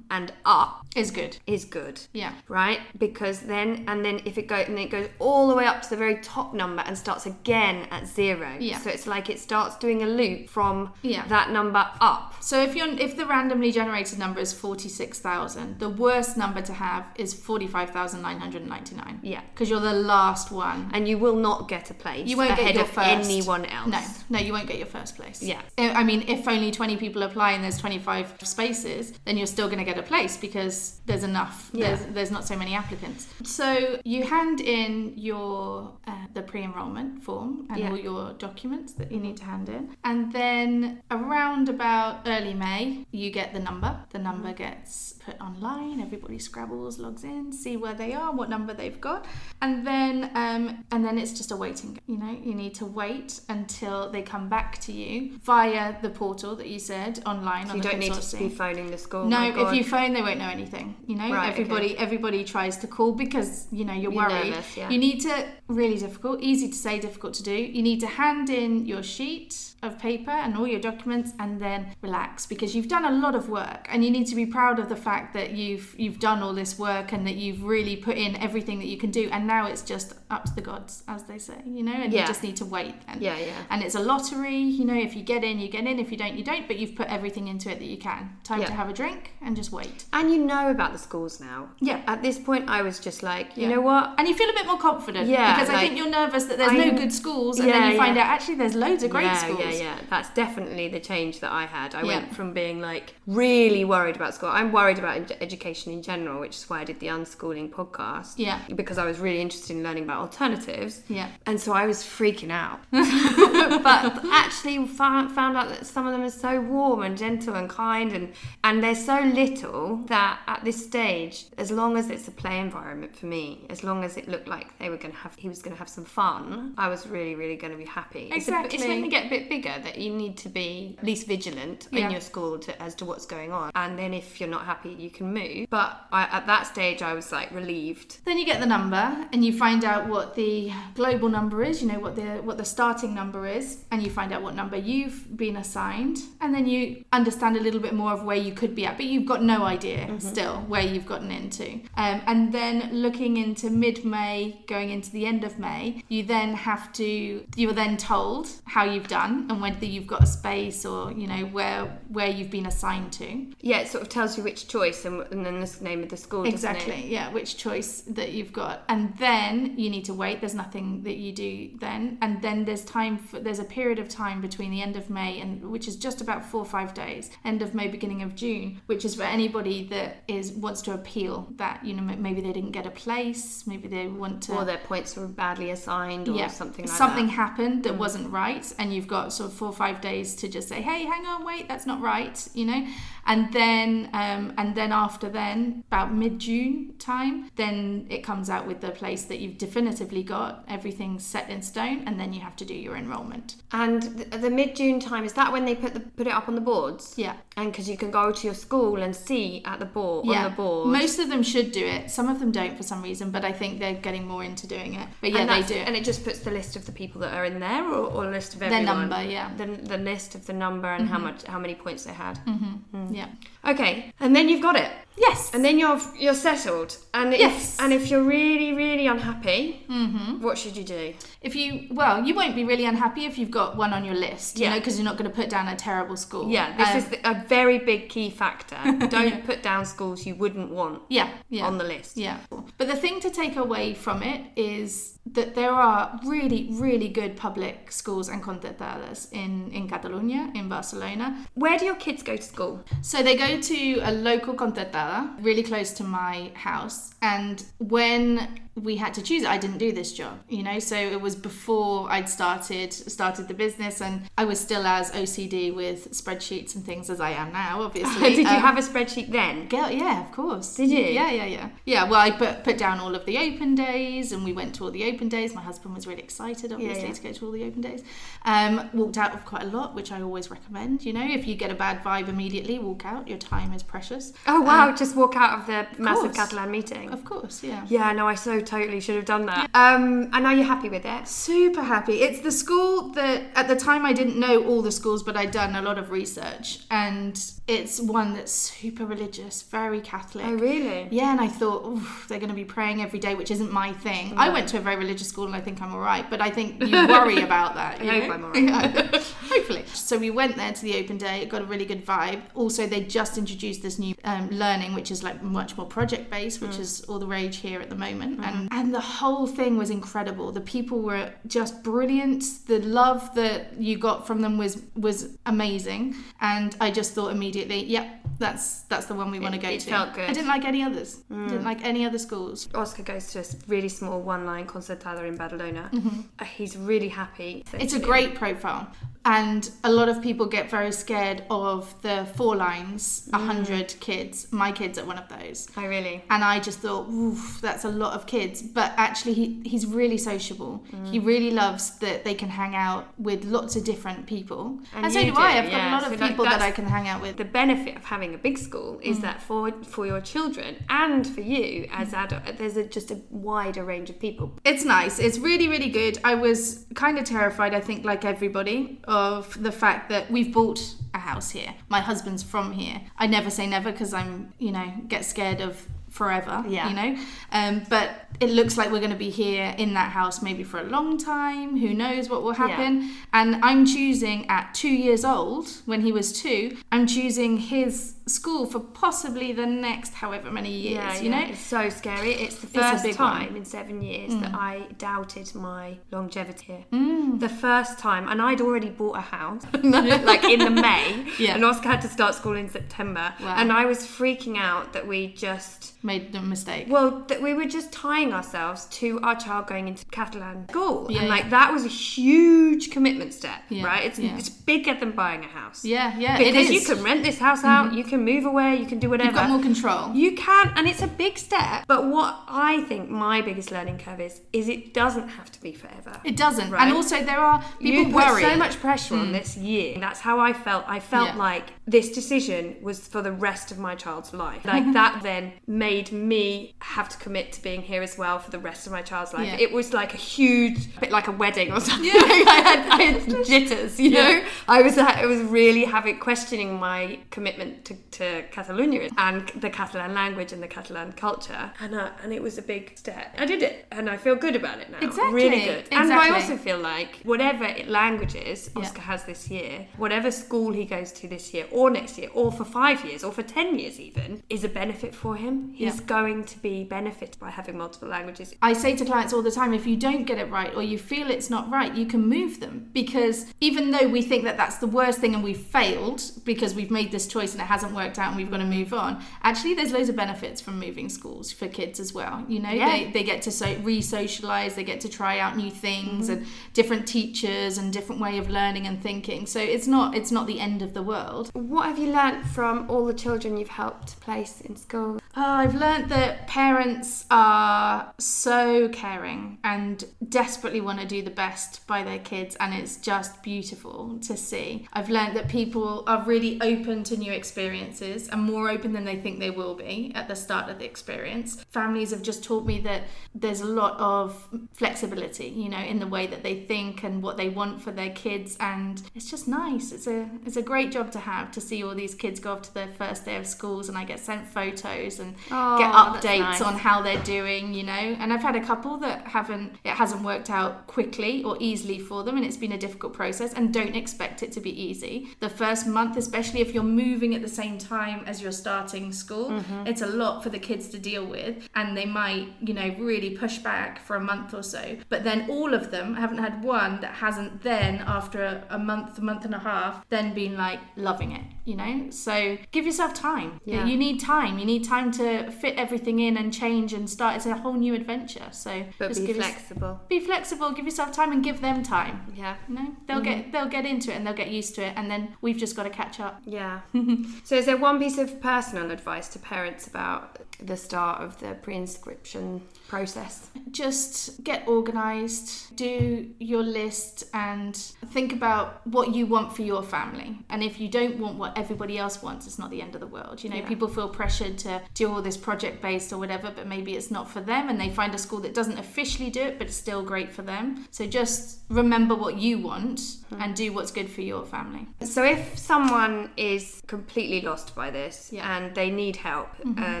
S1: and up
S2: Is good,
S1: is good,
S2: yeah.
S1: right? Because then and then if it goes and it goes all the way up to the very top number and starts again at zero.
S2: Yeah.
S1: So it's like it starts doing a loop from
S2: Yeah.
S1: that number up.
S2: So if you're if the randomly generated number is forty six thousand, the worst number to have is forty five thousand nine hundred ninety nine.
S1: Yeah.
S2: because you're the last one.
S1: And you will not get a place
S2: You won't
S1: ahead
S2: get your
S1: of
S2: first.
S1: anyone else.
S2: No, no, you won't get your first place.
S1: Yeah.
S2: I I mean, if only 20 people apply and there's 25 spaces, then you're still going to get a place because there's enough.
S1: Yeah.
S2: There's, there's not so many applicants. So you hand in your uh, the pre-enrollment form and
S1: Yeah.
S2: all your documents that you need to hand in, and then around about early May, you get the number. The number gets put online. Everybody scrabbles, logs in, see where they are, what number they've got, and then um, and then it's just a waiting game. You know, you need to wait until they come back to you via the portal that you said online.
S1: So
S2: on
S1: you don't need to be phoning the school.
S2: No, if you phone, they won't know anything. You know,
S1: Right, okay.
S2: everybody everybody tries to call because you know you're
S1: You're
S2: worried.
S1: nervous, yeah.
S2: You need to really difficult, easy to say, difficult to do. You need to hand in your sheet of paper and all your documents, and then relax because you've done a lot of work, and you need to be proud of the fact that you've you've done all this work and that you've really put in everything that you can do, and now it's just up to the gods, as they say. You know, and
S1: Yeah.
S2: you just need to wait. And,
S1: Yeah, yeah.
S2: and it's a lottery. You know, if you get in, you get in. If you don't, you don't. But you've put everything into it that you can. Time
S1: Yeah.
S2: to have a drink and just wait.
S1: And you know about the schools now.
S2: Yeah.
S1: At this point, I was just like, you
S2: Yeah.
S1: know what?
S2: And you feel a bit more confident.
S1: Yeah,
S2: Because I think you're nervous that there's
S1: I'm-
S2: no good schools, and then you find out actually there's loads of great
S1: yeah,
S2: schools.
S1: yeah, yeah. That's definitely the change that I had. I went from being like really worried about school. I'm worried about ed- education in general, which is why I did the unschooling podcast.
S2: Yeah.
S1: Because I was really interested in learning about alternatives.
S2: Yeah.
S1: And so I was freaking out. but actually found, found out that some of them are so warm and gentle and kind and, and they're so little that at this stage, as long as it's a play environment for me, as long as it looked like they were going to have, he was going to have some fun, I was really, really going to be happy. It's, a,
S2: Exactly.
S1: it's when you get a bit bigger that you need to be least vigilant
S2: Yeah.
S1: in your school to, as to what's going on. And then if you're not happy, you can move. But I, at that stage, I was like relieved.
S2: Then you get the number and you find out what the global number is, you know what the what the starting number is, and you find out what number you've been assigned, and then you understand a little bit more of where you could be at, but you've got no idea still where you've gotten into. Um, and then looking into mid-May, going into the end of May, you then have to you're then told how you've done and whether you've got a space or you know where where you've been assigned to.
S1: Yeah, it sort of tells you which choice and, and then the name of the school. doesn't it?
S2: Exactly, yeah, which choice that you've got. And then you need to wait. There's nothing that you do then. And then there's time for there's a period of time between the end of May and which is just about four or five days, end of May, beginning of June, which is for anybody that is wants to appeal that, you know, maybe they didn't get a place, maybe they want to
S1: Or their points were badly assigned or something like
S2: something
S1: that. Mm.
S2: happened that wasn't right and you've got sort of four or five days to just say hey hang on wait that's not right you know and then um, and then after then about mid-june time then it comes out with the place that you've definitively got everything's set in stone and then you have to do your enrollment
S1: And the, the mid-June time is that when they put the put it up on the boards?
S2: yeah
S1: And because you can go to your school and see at the board on the board.
S2: most of them should do it. Some of them don't for some reason but i think they're getting more into doing it. But yeah they do it.
S1: And it just puts the list of the people that are in there, or, or a list of everyone.
S2: their number yeah.
S1: The, the list of the number and mm-hmm. how much how many points they had. Mm-hmm. Mm.
S2: yeah
S1: Okay, and then you've got it,
S2: yes
S1: and then you're you're settled. And if,
S2: Yes.
S1: and if you're really really unhappy,
S2: mm-hmm.
S1: what should you do?
S2: If you, well, you won't be really unhappy if you've got one on your list, you
S1: Yeah.
S2: know, because you're not going to put down a terrible school.
S1: Yeah, this
S2: Um,
S1: is the, a very big key factor. Don't put down schools you wouldn't want
S2: yeah, yeah.
S1: on the list.
S2: yeah. But the thing to take away from it is that there are really, really good public schools and concertadas in, in Catalonia, in Barcelona.
S1: Where do your kids go to school?
S2: So they go to a local concertada really close to my house. And when we had to choose it, I didn't do this job, you know. So it was before I'd started started the business, and I was still as OCD with spreadsheets and things as I am now. Obviously,
S1: Did you
S2: Um,
S1: have a spreadsheet then?
S2: Girl, yeah, of course.
S1: Did you?
S2: Yeah, yeah, yeah. Yeah, well, I put, put down all of the open days and we went to all the open days. My husband was really excited, obviously,
S1: yeah.
S2: to go to all the open days. Um, walked out of quite a lot, which I always recommend. You know, if you get a bad vibe immediately, walk out. Your time is precious.
S1: Oh wow! just walk out of the massive
S2: course.
S1: Catalan meeting.
S2: Of course, yeah.
S1: Yeah, no, I so totally should have done that. Um, and are you're happy with it?
S2: Super happy. It's the school that at the time I didn't know all the schools, but I'd done a lot of research, and it's one that's super religious, very Catholic.
S1: Oh really?
S2: Yeah, and I thought they're going to be praying every day, which isn't my thing. I went to a very religious school, and I think I'm all right. But I think you worry about that. You
S1: I hope? I'm all right.
S2: Yeah. Hopefully. So we went there to the open day. It got a really good vibe. Also, they just introduced this new um, learning, which is like much more project based, which is all the rage here at the moment. And and the whole thing was incredible. The people were just brilliant. The love that you got from them was was amazing. And I just thought immediately, yep, that's that's the one we want to go
S1: it
S2: to.
S1: felt good.
S2: I didn't like any others. Didn't like any other schools.
S1: Oscar goes to a really small one-line concertada in Badalona. Uh, He's really happy.
S2: It's a great profile. And a lot of people get very scared of the four lines, mm. a 100 kids. My kids are one of those.
S1: Oh, really?
S2: And I just thought, oof, that's a lot of kids. But actually, he, he's really sociable. Mm. He really loves that they can hang out with lots of different people. And,
S1: And
S2: so
S1: you
S2: do I. I've got a lot
S1: So,
S2: of people that I can hang out with.
S1: The benefit of having a big school
S2: Mm.
S1: is that for for your children and for you as mm. adult, there's a, just a wider range of people.
S2: It's nice. It's really, really good. I was kind of terrified, I think, like everybody, of the fact that we've bought a house here. My husband's from here. I never say never because I'm, you know, get scared of forever,
S1: Yeah.
S2: you know. Um, but it looks like we're going to be here in that house maybe for a long time. Who knows what will happen? And I'm choosing at two years old, when he was two, I'm choosing his school for possibly the next however many years, you know.
S1: it's so scary. It's the first
S2: one.
S1: time in seven years that I doubted my longevity.
S2: Mm.
S1: The first time, and I'd already bought a house, like in the May,
S2: Yeah.
S1: and Oscar had to start school in September,
S2: Wow.
S1: and I was freaking out that we just.
S2: Made the mistake.
S1: Well, that we were just tying ourselves to our child going into Catalan school,
S2: Yeah,
S1: and like
S2: yeah.
S1: that was a huge commitment step,
S2: Yeah,
S1: right? It's
S2: yeah.
S1: it's bigger than buying a house.
S2: Yeah, yeah,
S1: because.
S2: Mm-hmm.
S1: you can rent this house out, you can move away, you can do whatever.
S2: You've got more control.
S1: You can, and it's a big step. But what I think my biggest learning curve is, is it doesn't have to be forever.
S2: It doesn't.
S1: Right.
S2: And also there are people
S1: you put
S2: worry.
S1: so much pressure on hmm. this year. That's how I felt. I felt
S2: Yeah.
S1: like this decision was for the rest of my child's life. Like that then made me have to commit to being here as well for the rest of my child's life.
S2: Yeah.
S1: It was like a huge, bit like a wedding or something. I, had, I had jitters, you know. I was I was really having questioning my commitment to, to Catalonia and the Catalan language and the Catalan culture, and uh, and it was a big step. I did it, and I feel good about it now.
S2: Exactly,
S1: really good. And I also feel like whatever languages
S2: Yeah.
S1: Oscar has this year, whatever school he goes to this year or next year or for five years or for 10 years even, is a benefit for him. He's
S2: Yeah.
S1: going to be benefited by having multiple languages.
S2: I say to clients all the time if you don't get it right or you feel it's not right, you can move them because even though we think that that's the worst thing and we've failed because we've made this choice and it hasn't worked out and we've got to move on, actually there's loads of benefits from moving schools for kids as well. You know,
S1: Yeah.
S2: they, they get to so re-socialize, they get to try out new things mm-hmm. and different teachers and different way of learning and thinking. So it's not it's not the end of the world.
S1: What have you learnt from all the children you've helped place in school?
S2: Oh, I've learnt that parents are so caring and desperately want to do the best by their kids, and it's just beautiful to see. I've learnt that people are really open to new experiences and more open than they think they will be at the start of the experience. Families have just taught me that there's a lot of flexibility, you know, in the way that they think and what they want for their kids, and it's just nice. It's a it's a great job to have to see all these kids go off to their first day of schools, and I get sent photos and
S1: Oh,
S2: get updates
S1: nice.
S2: on how they're doing, you know. And I've had a couple that haven't it hasn't worked out quickly or easily for them and it's been a difficult process and don't expect it to be easy. The first month, especially if you're moving at the same time as you're starting school,
S1: Mm-hmm.
S2: it's a lot for the kids to deal with and they might, you know, really push back for a month or so. But then all of them I haven't had one that hasn't then after a, a month, a month and a half, then been like loving it, you know? So give yourself time.
S1: Yeah.
S2: You need time. You need time to fit everything in and change and start. It's a whole new adventure. So
S1: But
S2: just
S1: be flexible.
S2: be flexible. Give yourself time and give them time.
S1: Yeah.
S2: You know, they'll mm-hmm. get they'll get into it and they'll get used to it, and then we've just got to catch up.
S1: Yeah. so, is there one piece of personal advice to parents about the start of the pre-inscription process?
S2: Just get organized, do your list, and think about what you want for your family. And if you don't want what everybody else wants, it's not the end of the world. You know,
S1: Yeah.
S2: people feel pressured to do all this project based or whatever, but maybe it's not for them, and they find a school that doesn't officially do it, but it's still great for them. So just remember what you want and do what's good for your family.
S1: So, if someone is completely lost by this
S2: Yeah. Mm-hmm.
S1: and they need help, uh,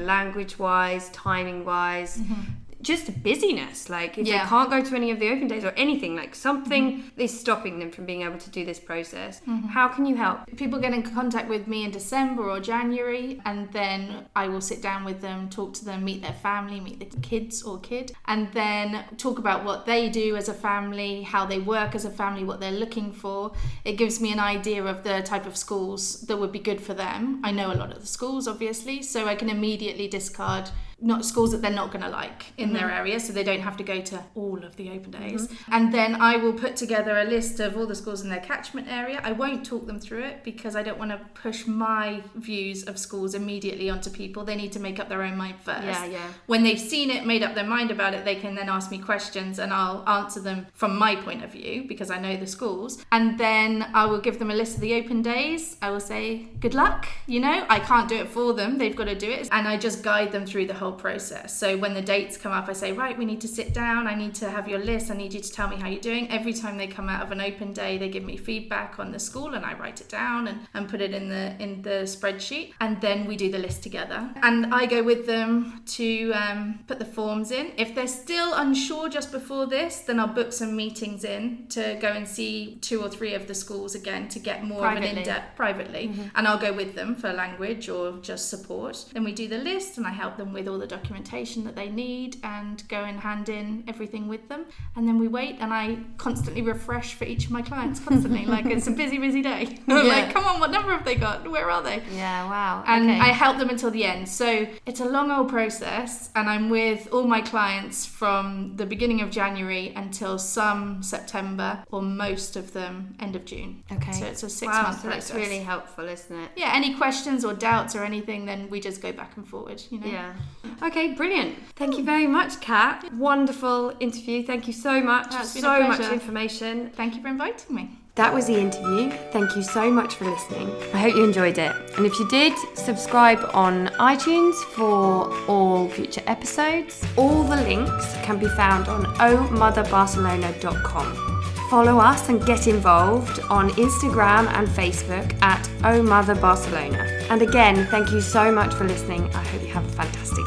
S1: language-wise, timing-wise. Just busyness, like if
S2: Yeah.
S1: they can't go to any of the open days or anything, like something mm-hmm. is stopping them from being able to do this process. Mm-hmm. How can you help?
S2: people get in contact with me in December or January, and then I will sit down with them, talk to them, meet their family, meet the kids or kid, and then talk about what they do as a family, how they work as a family, what they're looking for. It gives me an idea of the type of schools that would be good for them. I know a lot of the schools, obviously, so I can immediately discard not schools that they're not going to like in their mm-hmm. area, so they don't have to go to all of the open days. Mm-hmm. And then I will put together a list of all the schools in their catchment area. I won't talk them through it because I don't want to push my views of schools immediately onto people. They need to make up their own mind first.
S1: Yeah, yeah.
S2: When they've seen it, made up their mind about it, they can then ask me questions and I'll answer them from my point of view because I know the schools. And then I will give them a list of the open days. I will say, good luck. You know, I can't do it for them, they've got to do it. And I just guide them through the whole process. So when the dates come up, I say, right, we need to sit down. I need to have your list. I need you to tell me how you're doing. Every time they come out of an open day, they give me feedback on the school and I write it down and, and put it in the in the spreadsheet. And then we do the list together. And I go with them to um, put the forms in. If they're still unsure just before this, then I'll book some meetings in to go and see two or three of the schools again to get more of an in-depth privately. And I'll go with them for language or just support. Then we do the list and I help them with all the documentation that they need and go and hand in everything with them. And then we wait and I constantly refresh for each of my clients constantly. like it's a busy, busy day. like, come on, what number have they got? Where are they?
S1: Yeah, wow.
S2: and
S1: okay.
S2: I help them until the end. So it's a long old process, and I'm with all my clients from the beginning of January until some September, or most of them end of June.
S1: okay.
S2: So it's a six
S1: wow,
S2: month
S1: so
S2: process.
S1: that's really helpful, isn't it?
S2: yeah. Any questions or doubts or anything, then we just go back and forward. You know.
S1: Yeah. Okay, brilliant. Thank you very much, Kat. Wonderful interview. Thank you so much.
S2: That's
S1: so much information.
S2: Thank you for inviting me.
S1: That was the interview. Thank you so much for listening. I hope you enjoyed it. And if you did, subscribe on iTunes for all future episodes. All the links can be found on ohmotherbarcelona.com. Follow us and get involved on Instagram and Facebook at Oh Mother Barcelona. And again, thank you so much for listening. I hope you have a fantastic